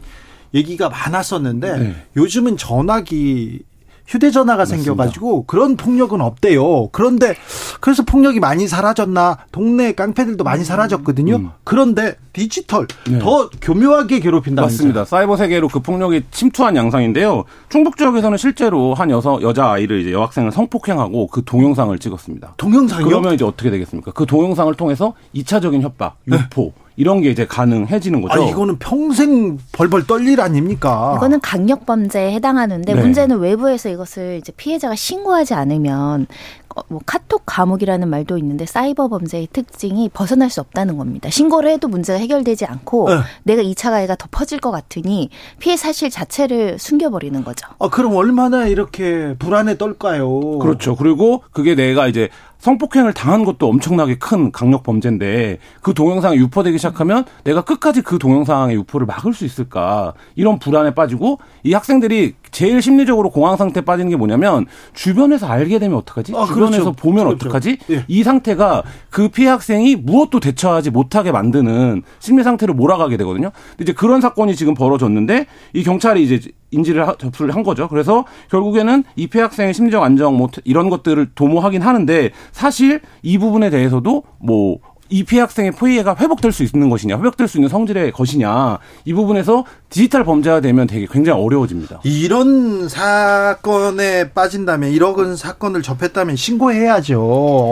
얘기가 많았었는데 네. 요즘은 전화기 휴대전화가 맞습니다. 생겨가지고 그런 폭력은 없대요. 그런데 그래서 폭력이 많이 사라졌나 동네 깡패들도 많이 사라졌거든요. 음. 그런데 디지털 네. 더 교묘하게 괴롭힌다. 맞습니다. 사이버 세계로 그 폭력이 침투한 양상인데요. 충북 지역에서는 실제로 한 여성 여자 아이를 이제 여학생을 성폭행하고 그 동영상을 찍었습니다. 동영상이요? 그러면 이제 어떻게 되겠습니까? 그 동영상을 통해서 2차적인 협박, 유포 네. 이런 게 이제 가능해지는 거죠. 아, 이거는 평생 벌벌 떨릴 아닙니까? 이거는 강력 범죄에 해당하는데 네. 문제는 외부에서 이것을 이제 피해자가 신고하지 않으면 어, 뭐 카톡 감옥이라는 말도 있는데 사이버 범죄의 특징이 벗어날 수 없다는 겁니다. 신고를 해도 문제가 해결되지 않고 네. 내가 2차 가해가 더 퍼질 것 같으니 피해 사실 자체를 숨겨버리는 거죠. 아, 그럼 얼마나 이렇게 불안에 떨까요? 그렇죠. 그리고 그게 내가 이제 성폭행을 당한 것도 엄청나게 큰 강력 범죄인데 그 동영상이 유포되기 시작하면 내가 끝까지 그 동영상의 유포를 막을 수 있을까 이런 불안에 빠지고 이 학생들이 제일 심리적으로 공황 상태 에 빠지는 게 뭐냐면 주변에서 알게 되면 어떡하지? 아, 주변에서 그렇죠. 보면 그렇죠. 어떡하지? 예. 이 상태가 그 피해 학생이 무엇도 대처하지 못하게 만드는 심리 상태로 몰아가게 되거든요. 근데 이제 그런 사건이 지금 벌어졌는데 이 경찰이 이제 인지를 하, 접수를 한 거죠. 그래서 결국에는 이 피해 학생의 심리적 안정 뭐 이런 것들을 도모하긴 하는데 사실 이 부분에 대해서도 뭐 이 피해 학생의 포해가 회복될 수 있는 것이냐, 회복될 수 있는 성질의 것이냐, 이 부분에서 디지털 범죄가 되면 되게 굉장히 어려워집니다. 이런 사건에 빠진다면, 이런 사건을 접했다면 신고해야죠.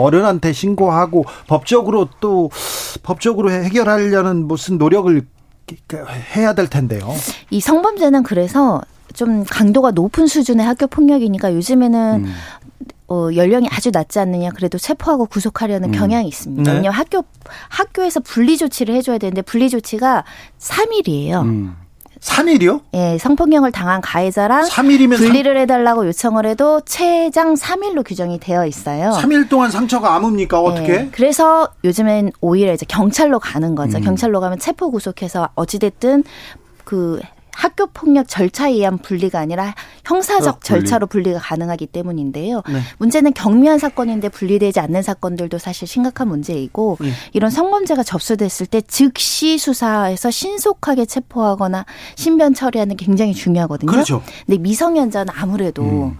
어른한테 신고하고 법적으로 또 법적으로 해결하려는 무슨 노력을 해야 될 텐데요. 이 성범죄는 그래서 좀 강도가 높은 수준의 학교 폭력이니까 요즘에는 음. 어, 연령이 아주 낮지 않느냐 그래도 체포하고 구속하려는 음. 경향이 있습니다. 네. 왜냐하면 학교 학교에서 분리 조치를 해줘야 되는데 분리 조치가 3일이에요. 음. 3일이요? 예, 성폭력을 당한 가해자랑 3일이면 분리를 3... 해달라고 요청을 해도 최장 3일로 규정이 되어 있어요. 3일 동안 상처가 아뭅니까? 어떻게? 예, 그래서 요즘엔 오히려 이제 경찰로 가는 거죠. 음. 경찰로 가면 체포 구속해서 어찌됐든 그 학교 폭력 절차에 의한 분리가 아니라 형사적 분리. 절차로 분리가 가능하기 때문인데요. 네. 문제는 경미한 사건인데 분리되지 않는 사건들도 사실 심각한 문제이고 네. 이런 성범죄가 접수됐을 때 즉시 수사해서 신속하게 체포하거나 신변 처리하는 게 굉장히 중요하거든요. 그렇죠. 근데 미성년자는 아무래도 음.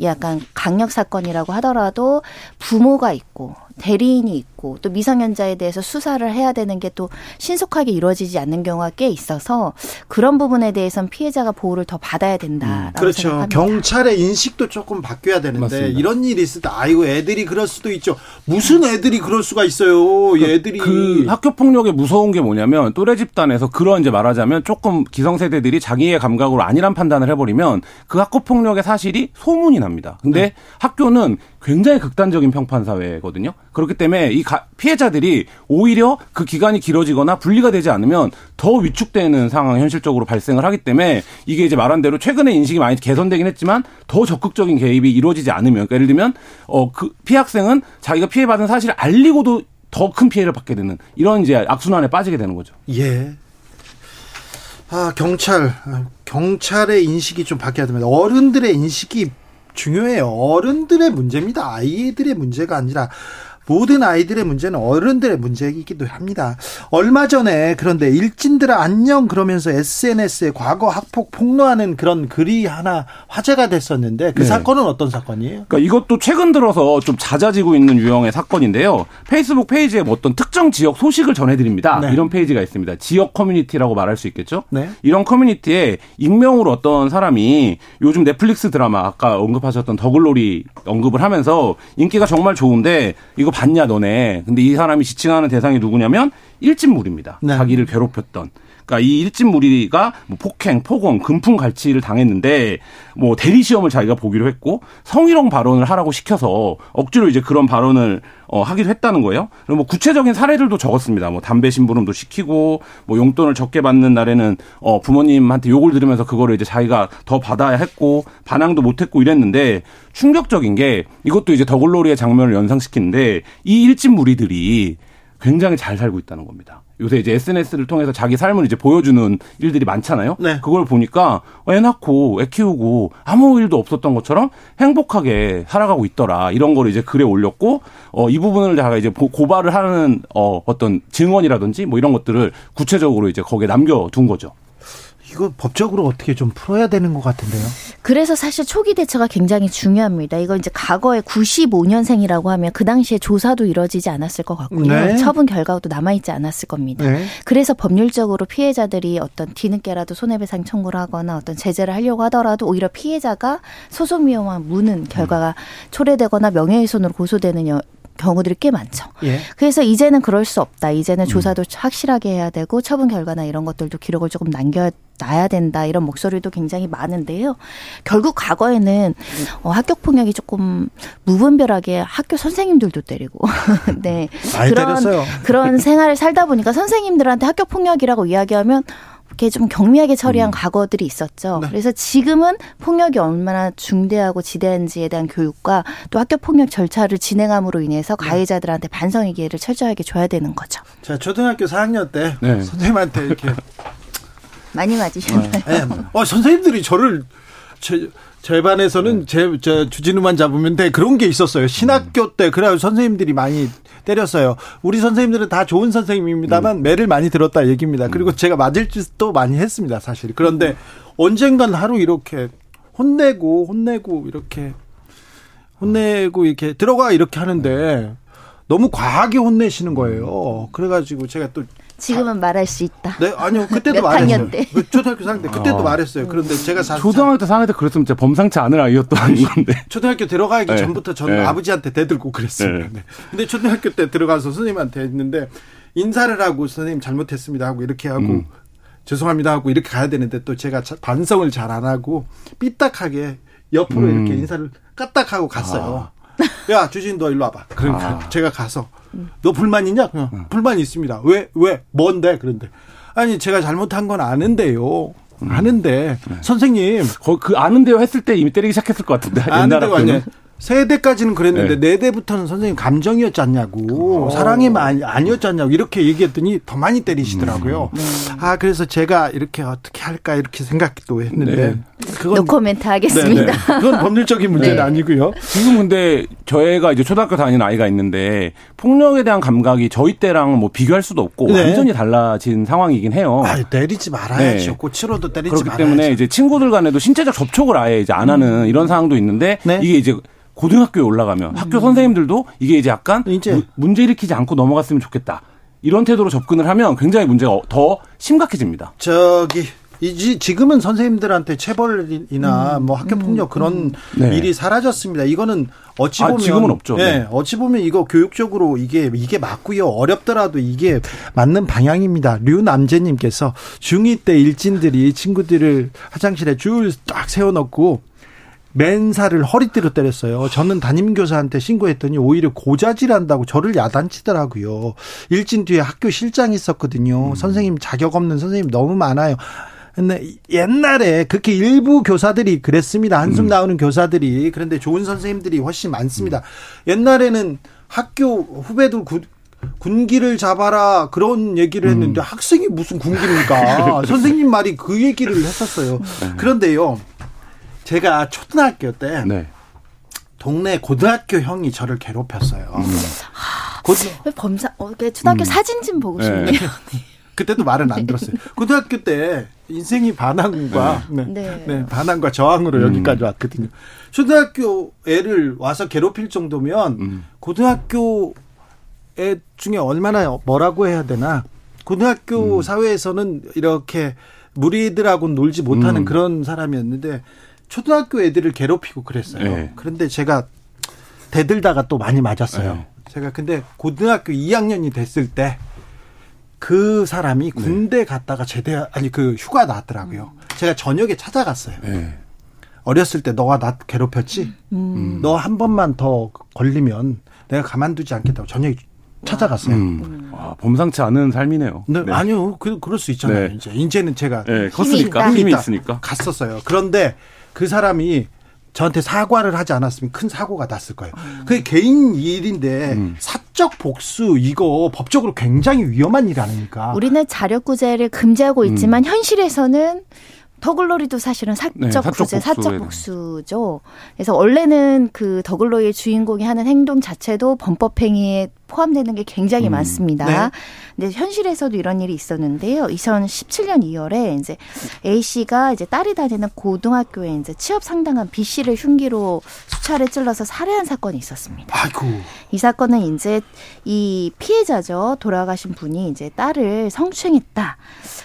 약간 강력 사건이라고 하더라도 부모가 있고 대리인이 있고 또 미성년자에 대해서 수사를 해야 되는 게 또 신속하게 이루어지지 않는 경우가 꽤 있어서 그런 부분에 대해서는 피해자가 보호를 더 받아야 된다. 음, 그렇죠. 생각합니다. 경찰의 인식도 조금 바뀌어야 되는데 맞습니다. 이런 일이 있을 때 아이고 애들이 그럴 수도 있죠. 무슨 애들이 그럴 수가 있어요. 그, 애들이 그 학교 폭력의 무서운 게 뭐냐면 또래 집단에서 그런 이제 말하자면 조금 기성세대들이 자기의 감각으로 아니란 판단을 해버리면 그 학교 폭력의 사실이 소문이 납니다. 근데 네. 학교는 굉장히 극단적인 평판 사회거든요. 그렇기 때문에 이 피해자들이 오히려 그 기간이 길어지거나 분리가 되지 않으면 더 위축되는 상황이 현실적으로 발생을 하기 때문에 이게 이제 말한 대로 최근에 인식이 많이 개선되긴 했지만 더 적극적인 개입이 이루어지지 않으면 그러니까 예를 들면 어 그 피해 학생은 자기가 피해받은 사실을 알리고도 더 큰 피해를 받게 되는 이런 이제 악순환에 빠지게 되는 거죠. 예. 아, 경찰, 경찰의 인식이 좀 바뀌어야 됩니다. 어른들의 인식이 중요해요. 어른들의 문제입니다. 아이들의 문제가 아니라 모든 아이들의 문제는 어른들의 문제이기도 합니다. 얼마 전에 그런데 일진들아 안녕 그러면서 SNS에 과거 학폭 폭로하는 그런 글이 하나 화제가 됐었는데 그 네. 사건은 어떤 사건이에요? 그러니까 이것도 최근 들어서 좀 잦아지고 있는 유형의 사건인데요. 페이스북 페이지에 뭐 어떤 특정 지역 소식을 전해드립니다. 네. 이런 페이지가 있습니다. 지역 커뮤니티라고 말할 수 있겠죠. 네. 이런 커뮤니티에 익명으로 어떤 사람이 요즘 넷플릭스 드라마 아까 언급하셨던 더글로리 언급을 하면서 인기가 정말 좋은데 이거 봤냐 너네. 근데 이 사람이 지칭하는 대상이 누구냐면 일진무리입니다. 네. 자기를 괴롭혔던. 그러니까 이 일진 무리가 뭐 폭행, 폭언, 금품 갈취를 당했는데 뭐 대리 시험을 자기가 보기로 했고 성희롱 발언을 하라고 시켜서 억지로 이제 그런 발언을 어, 하기도 했다는 거예요. 그리고 뭐 구체적인 사례들도 적었습니다. 뭐 담배 심부름도 시키고 뭐 용돈을 적게 받는 날에는 어, 부모님한테 욕을 들으면서 그거를 이제 자기가 더 받아야 했고 반항도 못 했고 이랬는데 충격적인 게 이것도 이제 더글로리의 장면을 연상시키는데 이 일진 무리들이 굉장히 잘 살고 있다는 겁니다. 요새 이제 SNS를 통해서 자기 삶을 이제 보여주는 일들이 많잖아요. 네. 그걸 보니까 애 낳고 애 키우고 아무 일도 없었던 것처럼 행복하게 살아가고 있더라. 이런 거를 이제 글에 올렸고 어, 이 부분을 제가 이제 고발을 하는 어, 어떤 증언이라든지 뭐 이런 것들을 구체적으로 이제 거기에 남겨둔 거죠. 이거 법적으로 어떻게 좀 풀어야 되는 것 같은데요. 그래서 사실 초기 대처가 굉장히 중요합니다. 이거 이제 과거에 95년생이라고 하면 그 당시에 조사도 이루어지지 않았을 것 같고요. 네. 처분 결과도 남아 있지 않았을 겁니다. 네. 그래서 법률적으로 피해자들이 어떤 뒤늦게라도 손해배상 청구를 하거나 어떤 제재를 하려고 하더라도 오히려 피해자가 소송 위험한 무는 결과가 초래되거나 명예훼손으로 고소되는 경우들이 꽤 많죠. 예. 그래서 이제는 그럴 수 없다. 이제는 음. 조사도 확실하게 해야 되고 처분 결과나 이런 것들도 기록을 조금 남겨 놔야 된다 이런 목소리도 굉장히 많은데요. 결국 과거에는 어, 학교 폭력이 조금 무분별하게 학교 선생님들도 때리고 (laughs) 네 그런 때렸어요. 그런 생활을 살다 보니까 선생님들한테 학교 폭력이라고 이야기하면 이렇게 좀 경미하게 처리한 음. 과거들이 있었죠. 네. 그래서 지금은 폭력이 얼마나 중대하고 지대한지에 대한 교육과 또 학교 폭력 절차를 진행함으로 인해서 네. 가해자들한테 반성의 기회를 철저하게 줘야 되는 거죠. 자, 초등학교 4학년 때 네. 선생님한테 이렇게 많이 맞으셨나요? 네. 어, 선생님들이 저를 제, 제 반에서는 제, 제 주진우만 잡으면 돼. 그런 게 있었어요. 신학교 때. 그래가지고 선생님들이 많이 때렸어요. 우리 선생님들은 다 좋은 선생님입니다만 음. 매를 많이 들었다 얘기입니다. 음. 그리고 제가 맞을 짓도 많이 했습니다. 사실. 그런데 언젠간 하루 이렇게 혼내고 혼내고 이렇게 혼내고 이렇게 들어가 이렇게 하는데 너무 과하게 혼내시는 거예요. 그래가지고 제가 또 지금은 말할 수 있다. 네, 아니요. 그때도 말했어요. 때. 그 초등학교 4학년 때 그때도 어. 말했어요. 그런데 제가 사, 초등학교 때 4학년 때 그랬으면 진짜 범상치 않은 아이였던 건데. 초등학교 들어가기 네. 전부터 저는 네. 아버지한테 대들고 그랬습니다. 네. 네. 근데 초등학교 때 들어가서 선생님한테 했는데 인사를 하고 선생님 잘못했습니다 하고 이렇게 하고 음. 죄송합니다 하고 이렇게 가야 되는데 또 제가 반성을 잘 안 하고 삐딱하게 옆으로 음. 이렇게 인사를 까딱하고 갔어요. 아. (laughs) 야 주진 너 일로 와봐. 그러니까 아. 제가 가서 너 불만 있냐? 응. 응. 불만 있습니다. 왜, 왜, 뭔데? 그런데. 아니, 제가 잘못한 건 아는데요. 음. 아는데. 네. 선생님. 그 아는데요 했을 때 이미 때리기 시작했을 것 같은데. 아는데요, 아니 세 대까지는 그랬는데 네. 네 대부터는 선생님 감정이었지 않냐고 오. 사랑이 아니었지 않냐고 이렇게 얘기했더니 더 많이 때리시더라고요. 음. 아 그래서 제가 이렇게 어떻게 할까 이렇게 생각도 했는데 네. 그건 노코멘트 하겠습니다. 네, 네. 그건 법률적인 문제는 네. 아니고요. 지금 근데 저희가 이제 초등학교 다니는 아이가 있는데 폭력에 대한 감각이 저희 때랑 뭐 비교할 수도 없고 네. 완전히 달라진 상황이긴 해요. 아, 때리지 말아야죠. 고치로도 때리지 그렇기 말아야죠. 때문에 이제 친구들 간에도 신체적 접촉을 아예 이제 안 하는 음. 이런 상황도 있는데 이게 이제 고등학교에 올라가면 학교 음. 선생님들도 이게 이제 약간 이제. 문제 일으키지 않고 넘어갔으면 좋겠다. 이런 태도로 접근을 하면 굉장히 문제가 더 심각해집니다. 저기 이지 지금은 선생님들한테 체벌이나 음. 뭐 학교 폭력 음. 그런 음. 네. 일이 사라졌습니다. 이거는 어찌 보면 아, 지금은 없죠. 네, 네, 어찌 보면 이거 교육적으로 이게 이게 맞고요. 어렵더라도 이게 맞는 방향입니다. 류남재님께서 중2 때 일진들이 친구들을 화장실에 줄 딱 세워놓고 맨살을 허리띠로 때렸어요. 저는 담임교사한테 신고했더니 오히려 고자질한다고 저를 야단치더라고요. 일진 뒤에 학교 실장이 있었거든요. 음. 선생님 자격 없는 선생님 너무 많아요. 근데 옛날에 그렇게 일부 교사들이 그랬습니다. 한숨 음. 나오는 교사들이. 그런데 좋은 선생님들이 훨씬 많습니다. 음. 옛날에는 학교 후배들 구, 군기를 잡아라 그런 얘기를 했는데 음. 학생이 무슨 군기입니까? (laughs) 선생님 말이 그 얘기를 했었어요. 네. 그런데요. 제가 초등학교 때 네. 동네 고등학교 형이 저를 괴롭혔어요. 음. 고 범사 어, 초등학교 음. 사진 좀 보고 싶네요. 네. (laughs) 그때도 말은 안 들었어요. 고등학교 때 인생이 반항과 네. 네. 네. 반항과 저항으로 음. 여기까지 왔거든요. 초등학교 애를 와서 괴롭힐 정도면 음. 고등학교 애 중에 얼마나 뭐라고 해야 되나 고등학교 음. 사회에서는 이렇게 무리들하고 놀지 못하는 음. 그런 사람이었는데 초등학교 애들을 괴롭히고 그랬어요. 네. 그런데 제가 대들다가 또 많이 맞았어요. 네. 제가 근데 고등학교 2학년이 됐을 때 그 사람이 네. 군대 네. 갔다가 제대 아니 그 휴가 나왔더라고요. 제가 저녁에 찾아갔어요. 네. 어렸을 때 너가 나 괴롭혔지? 음. 너한 번만 더 걸리면 내가 가만두지 않겠다고 저녁에 찾아갔어요. 음. 와, 범상치 않은 삶이네요. 네, 네. 아니요, 그, 그럴 수 있잖아요. 네. 이제 이제는 제가 네, 컸으니까 힘이, 힘이 있으니까 갔었어요. 그런데 그 사람이 저한테 사과를 하지 않았으면 큰 사고가 났을 거예요. 음. 그게 개인 일인데 음. 사적 복수 이거 법적으로 굉장히 위험한 일 아닙니까? 우리는 자력구제를 금지하고 있지만 음. 현실에서는 더글로리도 사실은 사적, 네, 사적 구제, 사적 복수죠. 그래서 원래는 그 더글로리의 주인공이 하는 행동 자체도 범법 행위에 포함되는 게 굉장히 음. 많습니다. 네. 근데 현실에서도 이런 일이 있었는데요. 2017년 2월에 이제 A 씨가 이제 딸이 다니는 고등학교에 이제 취업 상당한 B 씨를 흉기로 수차례 찔러서 살해한 사건이 있었습니다. 아이고. 이 사건은 이제 이 피해자죠. 돌아가신 분이 이제 딸을 성추행했다.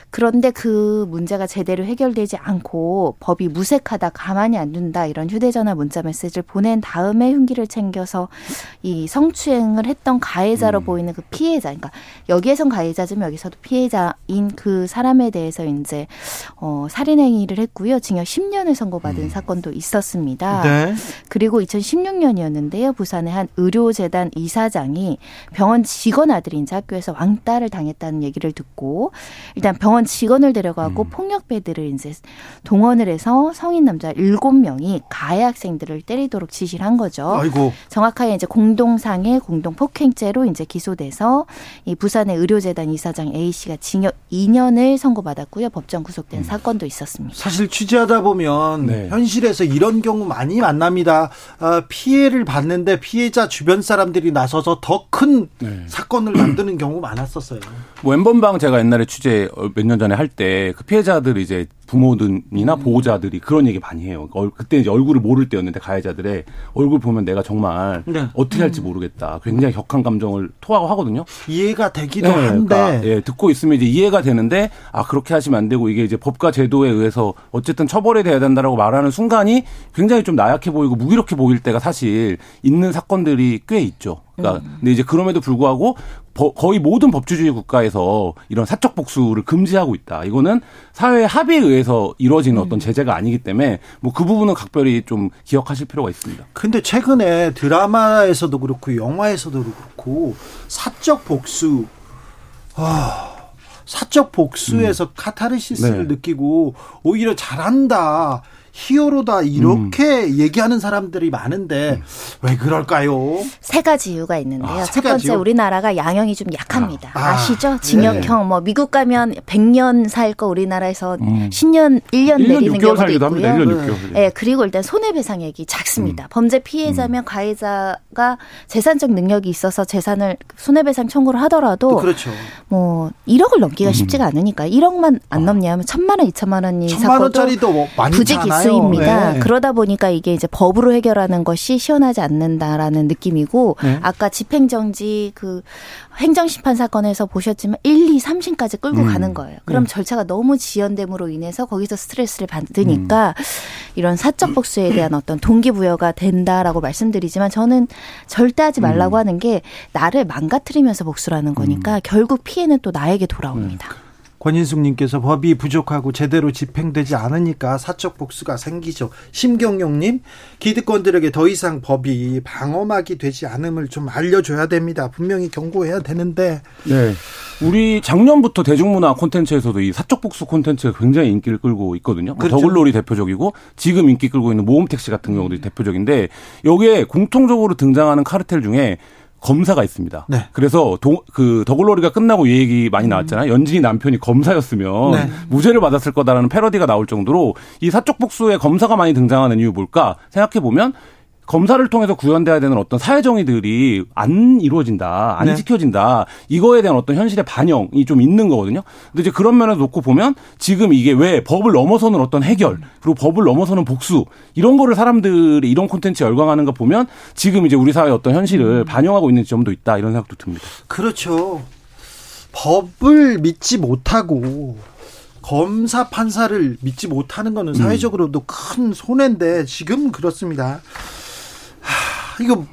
그런데 그 문제가 제대로 해결되지 않고 법이 무색하다 가만히 안 둔다 이런 휴대전화 문자 메시지를 보낸 다음에 흉기를 챙겨서 이 성추행을 했던 가 해자로 음. 보이는 그 피해자 그러니까 여기에선 가해자지만 여기서도 피해자인 그 사람에 대해서 이제 어 살인 행위를 했고요 징역 10년을 선고받은 음. 사건도 있었습니다. 네. 그리고 2016년이었는데요 부산의 한 의료재단 이사장이 병원 직원 아들이 이제 학교에서 왕따를 당했다는 얘기를 듣고 일단 병원 병원 직원을 데려가고 음. 폭력배들을 이제 동원을 해서 성인 남자 7명이 가해 학생들을 때리도록 지시를 한 거죠. 아이고. 정확하게 이제 공동상해 공동 폭행죄 로 이제 기소돼서 이 부산의 의료재단 이사장 A 씨가 징역 2년을 선고받았고요. 법정 구속된 음. 사건도 있었습니다. 사실 취재하다 보면 네. 현실에서 이런 경우 많이 만납니다. 어, 피해를 받는데 피해자 주변 사람들이 나서서 더큰 네. 사건을 만드는 경우 많았었어요. 뭐 엠번방 제가 옛날에 취재 몇 년 전에 할 때 그 피해자들 이제 부모들이나 음. 보호자들이 그런 얘기 많이 해요. 그때 이제 얼굴을 모를 때였는데 가해자들의 얼굴 보면 내가 정말 네. 어떻게 할지 음. 모르겠다. 굉장히 격한 감정을 토하고 하거든요. 이해가 되기도 네, 한데 그러니까, 예, 듣고 있으면 이제 이해가 되는데 아 그렇게 하시면 안 되고 이게 이제 법과 제도에 의해서 어쨌든 처벌이 돼야 된다라고 말하는 순간이 굉장히 좀 나약해 보이고 무기력해 보일 때가 사실 있는 사건들이 꽤 있죠. 그러니까 음. 근데 이제 그럼에도 불구하고 거의 모든 법주주의 국가에서 이런 사적 복수를 금지하고 있다. 이거는 사회 합의에 의해서 이루어지는 어떤 음. 제재가 아니기 때문에 뭐 그 부분은 각별히 좀 기억하실 필요가 있습니다. 근데 최근에 드라마에서도 그렇고 영화에서도 그렇고 사적 복수 아 사적 복수에서 음. 카타르시스를 네. 느끼고 오히려 잘한다. 히어로다 이렇게 음. 얘기하는 사람들이 많은데 음. 왜 그럴까요? 세 가지 이유가 있는데요. 아, 첫 번째 가지요? 우리나라가 양형이 좀 약합니다. 아, 시죠 징역형 네. 뭐 미국 가면 100년 살 거 우리나라에서 음. 10년 1년, 1년 내리는 경우도 있고요. 합니다. 1년 6개월. 네, 그리고 일단 손해배상액이 작습니다. 음. 범죄 피해자면 음. 가해자가 재산적 능력이 있어서 재산을 손해배상 청구를 하더라도 그렇죠. 뭐 1억을 넘기가 음. 쉽지가 않으니까 1억만 안 아. 넘냐면 천만 원, 2천만 원이 천만 원짜리도 뭐 많이 부직 이 수입니다. 네. 그러다 보니까 이게 이제 법으로 해결하는 것이 시원하지 않는다라는 느낌이고 네. 아까 집행정지 그 행정심판 사건에서 보셨지만 1, 2, 3심까지 끌고 음. 가는 거예요. 그럼 네. 절차가 너무 지연됨으로 인해서 거기서 스트레스를 받으니까 음. 이런 사적 복수에 대한 어떤 동기부여가 된다라고 말씀드리지만 저는 절대 하지 말라고 음. 하는 게 나를 망가뜨리면서 복수라는 거니까 음. 결국 피해는 또 나에게 돌아옵니다. 음. 권인숙님께서 법이 부족하고 제대로 집행되지 않으니까 사적 복수가 생기죠. 심경용님, 기득권들에게 더 이상 법이 방어막이 되지 않음을 좀 알려줘야 됩니다. 분명히 경고해야 되는데. 네. 우리 작년부터 대중문화 콘텐츠에서도 이 사적 복수 콘텐츠가 굉장히 인기를 끌고 있거든요. 뭐 그렇죠. 더글로리 대표적이고 지금 인기 끌고 있는 모험택시 같은 경우도 대표적인데 여기에 공통적으로 등장하는 카르텔 중에 검사가 있습니다. 네. 그래서 도, 그 더글로리가 끝나고 이 얘기 많이 나왔잖아요. 음. 연진이 남편이 검사였으면 네. 무죄를 받았을 거다라는 패러디가 나올 정도로 이 사적 복수에 검사가 많이 등장하는 이유 뭘까 생각해 보면 검사를 통해서 구현돼야 되는 어떤 사회 정의들이 안 이루어진다, 안 네. 지켜진다. 이거에 대한 어떤 현실의 반영이 좀 있는 거거든요. 근데 이제 그런 면에서 놓고 보면 지금 이게 왜 법을 넘어서는 어떤 해결, 그리고 법을 넘어서는 복수 이런 거를 사람들이 이런 콘텐츠에 열광하는 거 보면 지금 이제 우리 사회의 어떤 현실을 음. 반영하고 있는 점도 있다 이런 생각도 듭니다. 그렇죠. 법을 믿지 못하고 검사 판사를 믿지 못하는 거는 음. 사회적으로도 큰 손해인데 지금 그렇습니다. 이거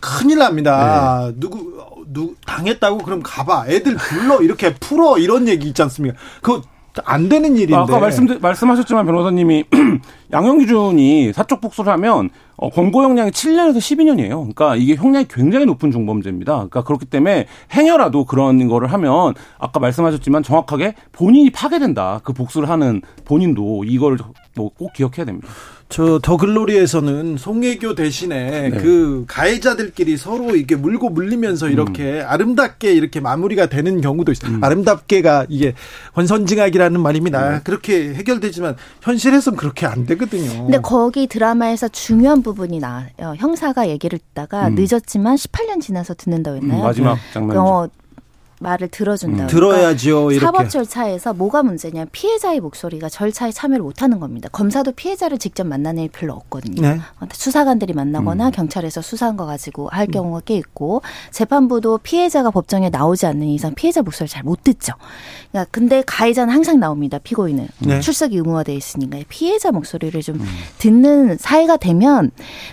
큰일 납니다. 네. 누구 누 당했다고 그럼 가봐. 애들 불러 이렇게 풀어 이런 얘기 있지 않습니까? 그안 되는 일인데. 아까 말씀 말씀하셨지만 변호사님이 (clears throat) 양형 기준이 사적 복수를 하면 어, 권고 형량이 7년에서 12년이에요. 그러니까 이게 형량이 굉장히 높은 중범죄입니다. 그러니까 그렇기 때문에 행여라도 그런 거를 하면 아까 말씀하셨지만 정확하게 본인이 파괴된다. 그 복수를 하는 본인도 이걸 뭐 꼭 기억해야 됩니다. 저 더글로리에서는 송혜교 대신에 네. 그 가해자들끼리 서로 이게 물고 물리면서 이렇게 음. 아름답게 이렇게 마무리가 되는 경우도 있어요. 음. 아름답게가 이게 권선징악이라는 말입니다. 네. 그렇게 해결되지만 현실에서는 그렇게 안 되거든요. 근데 거기 드라마에서 중요한 부분이 나 어, 형사가 얘기를 듣다가 음. 늦었지만 18년 지나서 듣는다고 했나요? 음, 마지막 장면. 어, 말을 들어준다. 음. 들어야죠. 그러니까 사법 절차에서 뭐가 문제냐? 피해자의 목소리가 절차에 참여를 못하는 겁니다. 검사도 피해자를 직접 만나는 일 별로 없거든요. 네. 수사관들이 만나거나 음. 경찰에서 수사한 거 가지고 할 경우가 꽤 있고 재판부도 피해자가 법정에 나오지 않는 이상 피해자 목소리를 잘 못 듣죠. 그러니까 근데 가해자는 항상 나옵니다. 피고인은 네. 출석이 의무화돼 있으니까 피해자 목소리를 좀 음. 듣는 사회가 되면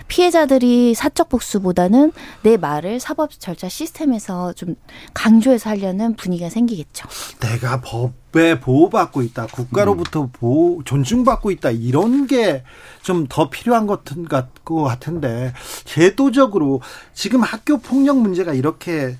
피해자들이 사적 복수보다는 내 말을 사법 절차 시스템에서 좀 강조해서 하려는 분위기가 생기겠죠. 내가 법에 보호받고 있다. 국가로부터 음. 보호, 존중받고 있다. 이런 게 좀 더 필요한 것 같은데 제도적으로 지금 학교 폭력 문제가 이렇게 어,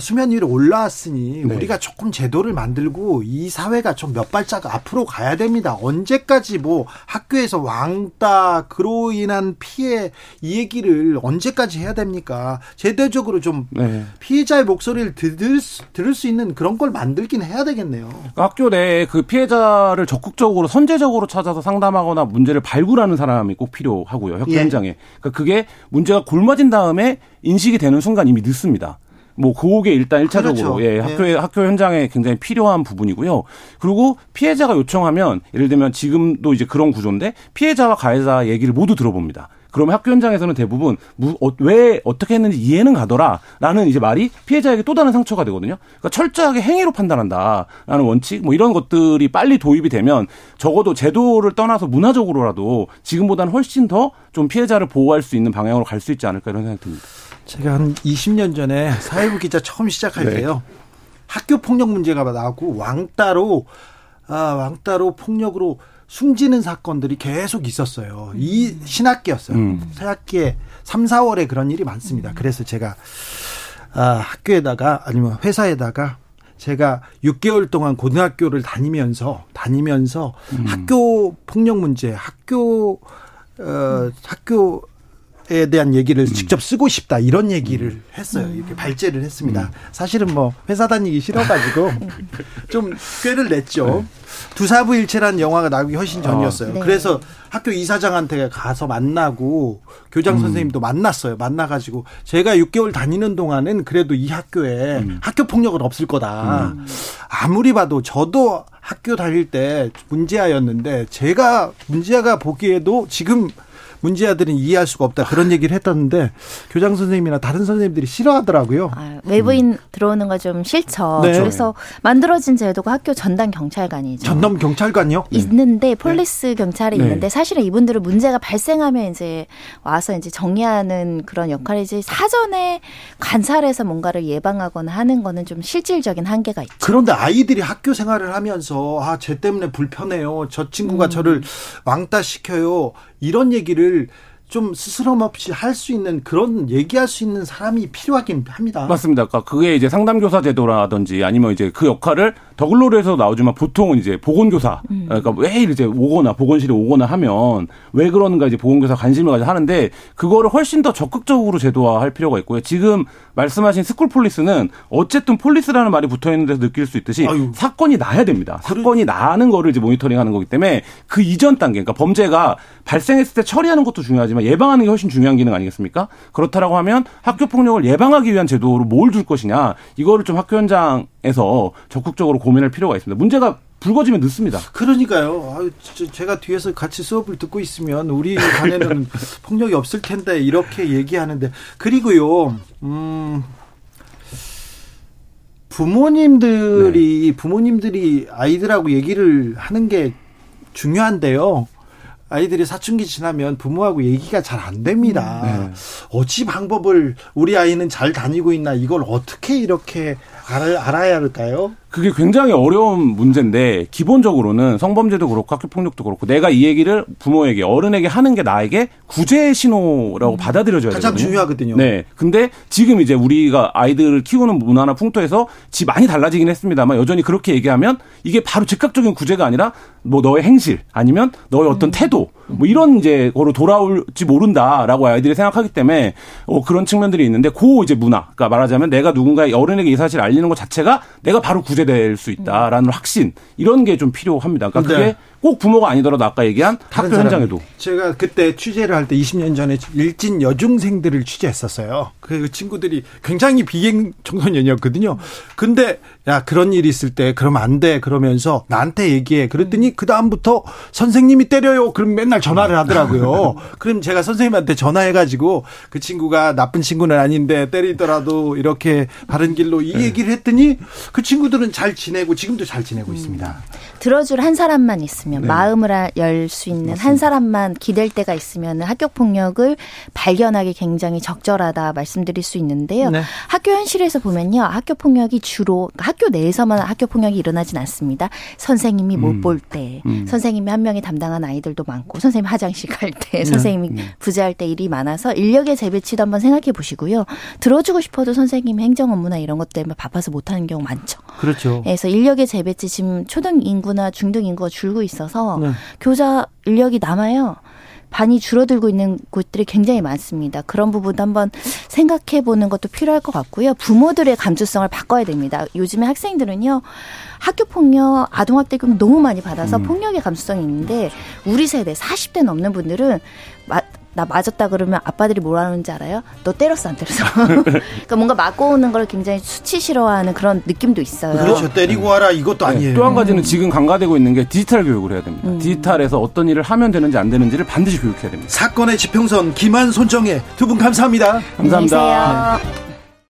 수면 위로 올라왔으니 네. 우리가 조금 제도를 만들고 이 사회가 좀 몇 발짝 앞으로 가야 됩니다. 언제까지 뭐 학교에서 왕따 그로 인한 피해 이 얘기를 언제까지 해야 됩니까? 제도적으로 좀 네. 피해자의 목소리를 들을 수, 들을 수 있는 그런 걸 만들긴 해야 되겠네요. 그러니까 학교 내에 그 피해자를 적극적으로 선제적으로 찾아서 상담하거나 문제를 발굴하는 사람이 꼭 필요하고요. 학교 예. 현장에. 그러니까 그게 문제가 곪아진 다음에 인식이 되는 순간 이미 늦습니다. 뭐 그게 일단 일차적으로 그렇죠. 예, 학교에 예. 학교 현장에 굉장히 필요한 부분이고요. 그리고 피해자가 요청하면 예를 들면 지금도 이제 그런 구조인데 피해자와 가해자 얘기를 모두 들어봅니다. 그러면 학교 현장에서는 대부분 무, 어, 왜 어떻게 했는지 이해는 가더라라는 이제 말이 피해자에게 또 다른 상처가 되거든요. 그러니까 철저하게 행위로 판단한다라는 원칙 뭐 이런 것들이 빨리 도입이 되면 적어도 제도를 떠나서 문화적으로라도 지금보다는 훨씬 더 좀 피해자를 보호할 수 있는 방향으로 갈 수 있지 않을까 이런 생각이 듭니다. 제가 한 20년 전에 사회부 기자 처음 시작할 네. 때요. 학교 폭력 문제가 나오고 왕따로 아, 왕따로 폭력으로 숨지는 사건들이 계속 있었어요. 이 신학기였어요. 음. 새학기에 3, 4월에 그런 일이 많습니다. 그래서 제가 아, 학교에다가 아니면 회사에다가 제가 6개월 동안 고등학교를 다니면서 다니면서 음. 학교 폭력 문제, 학교 어 학교 에 대한 얘기를 음. 직접 쓰고 싶다 이런 얘기를 음. 했어요. 이렇게 발제를 했습니다. 음. 사실은 뭐 회사 다니기 싫어가지고 (laughs) 좀 꾀를 냈죠. 네. 두사부일체라는 영화가 나오기 훨씬 아, 전이었어요. 네. 그래서 학교 이사장한테 가서 만나고 교장 음. 선생님도 만났어요. 만나가지고 제가 6개월 다니는 동안은 그래도 이 학교에 음. 학교 폭력은 없을 거다. 음. 아무리 봐도 저도 학교 다닐 때 문제아였는데 제가 문제아가 보기에도 지금 문제 아들은 이해할 수가 없다 그런 얘기를 했었는데 교장 선생님이나 다른 선생님들이 싫어하더라고요. 아, 외부인 음. 들어오는 거 좀 싫죠. 네. 그래서 만들어진 제도가 학교 전담 경찰관이죠. 전담 경찰관이요? 네. 있는데 네. police 경찰이 네. 있는데 사실은 이분들은 문제가 발생하면 이제 와서 이제 정리하는 그런 역할이지 사전에 관찰해서 뭔가를 예방하거나 하는 거는 좀 실질적인 한계가 있죠. 그런데 아이들이 학교 생활을 하면서 아, 쟤 때문에 불편해요. 저 친구가 음. 저를 왕따 시켜요. 이런 얘기를 좀 스스럼 없이 할 수 있는 그런 얘기할 수 있는 사람이 필요하긴 합니다. 맞습니다. 그러니까 그게 이제 상담교사 제도라든지 아니면 이제 그 역할을 더글로리에서 나오지만 보통은 이제 보건교사 음. 그러니까 왜 이제 오거나 보건실에 오거나 하면 왜 그러는가 이제 보건교사 관심을 가지고 하는데 그거를 훨씬 더 적극적으로 제도화할 필요가 있고요. 지금 말씀하신 school police는 어쨌든 police라는 말이 붙어 있는 데서 느낄 수 있듯이 아유. 사건이 나야 됩니다. 사건이 나는 거를 이제 모니터링하는 거기 때문에 그 이전 단계 그러니까 범죄가 발생했을 때 처리하는 것도 중요하지만 예방하는 게 훨씬 중요한 기능 아니겠습니까? 그렇다라고 하면 학교 폭력을 예방하기 위한 제도로 뭘둘 것이냐 이거를 좀 학교 현장에서 적극적으로 고민할 필요가 있습니다. 문제가 불거지면 늦습니다. 그러니까요. 아유, 제가 뒤에서 같이 수업을 듣고 있으면 우리 반에는 (laughs) 폭력이 없을 텐데 이렇게 얘기하는데 그리고요. 음. 부모님들이 네. 부모님들이 아이들하고 얘기를 하는 게 중요한데요. 아이들이 사춘기 지나면 부모하고 얘기가 잘 안 됩니다. 네. 어찌 방법을 우리 아이는 잘 다니고 있나 이걸 어떻게 이렇게 알아, 알아 야 할까요? 그게 굉장히 어려운 문제인데 기본적으로는 성범죄도 그렇고 학교 폭력도 그렇고 내가 이 얘기를 부모에게 어른에게 하는 게 나에게 구제 신호라고 음. 받아들여져야 가장 되거든요. 중요하거든요. 네. 근데 지금 이제 우리가 아이들을 키우는 문화나 풍토에서 지 많이 달라지긴 했습니다만 여전히 그렇게 얘기하면 이게 바로 즉각적인 구제가 아니라 뭐 너의 행실 아니면 너의 어떤 음. 태도 뭐 이런 이제 거로 돌아올지 모른다라고 아이들이 생각하기 때문에 어 그런 측면들이 있는데 고 이제 문화 그러니까 말하자면 내가 누군가 어른에게 이 사실을 알리는 것 자체가 내가 바로 구제될 수 있다라는 확신 이런 게 좀 필요합니다. 그러니까 그게 네. 꼭 부모가 아니더라도 아까 얘기한 학교 현장에도 제가 그때 취재를 할 때 20년 전에 일진 여중생들을 취재했었어요. 그 친구들이 굉장히 비행 청소년이었거든요. 근데 야 그런 일이 있을 때 그러면 안 돼 그러면서 나한테 얘기해. 그랬더니 그 다음부터 선생님이 때려요. 그럼 맨날 전화를 하더라고요. (laughs) 그럼 제가 선생님한테 전화해가지고 그 친구가 나쁜 친구는 아닌데 때리더라도 이렇게 바른 길로 이 네. 얘기를 했더니 그 친구들은 잘 지내고 지금도 잘 지내고 음. 있습니다. 들어줄 한 사람만 있 으면 네. 마음을 열 수 있는 맞습니다. 한 사람만 기댈 때가 있으면 학교 폭력을 발견하기 굉장히 적절하다 말씀드릴 수 있는데요. 네. 학교 현실에서 보면요, 학교 폭력이 주로 그러니까 학교 내에서만 학교 폭력이 일어나진 않습니다. 선생님이 못볼 음. 때, 음. 선생님이 한 명이 담당한 아이들도 많고, 선생님 화장실 갈 때, 네. 선생님이 네. 부재할 때 일이 많아서 인력의 재배치도 한번 생각해 보시고요. 들어주고 싶어도 선생님 행정 업무나 이런 것 때문에 바빠서 못하는 경우 많죠. 그렇죠. 그래서 인력의 재배치 지금 초등 인구나 중등 인구가 줄고 있 어서 네. 교사 인력이 남아요. 반이 줄어들고 있는 곳들이 굉장히 많습니다. 그런 부분도 한번 생각해 보는 것도 필요할 것 같고요. 부모들의 감수성을 바꿔야 됩니다. 요즘에 학생들은요. 학교 폭력, 아동학대금 너무 많이 받아서 음. 폭력의 감수성이 있는데 우리 세대 40대 넘는 분들은 나 맞았다 그러면 아빠들이 뭐라 하는지 알아요? 너 때렸어 안 때렸어? (laughs) 그러니까 뭔가 맞고 오는 걸 굉장히 수치스러워하는 그런 느낌도 있어요. 그렇죠. 때리고 와라 이것도 네. 아니에요. 또한 가지는 지금 강화되고 있는 게 디지털 교육을 해야 됩니다. 음. 디지털에서 어떤 일을 하면 되는지 안 되는지를 반드시 교육해야 됩니다. 사건의 지평선 김한 손정혜 두 분 감사합니다. 감사합니다.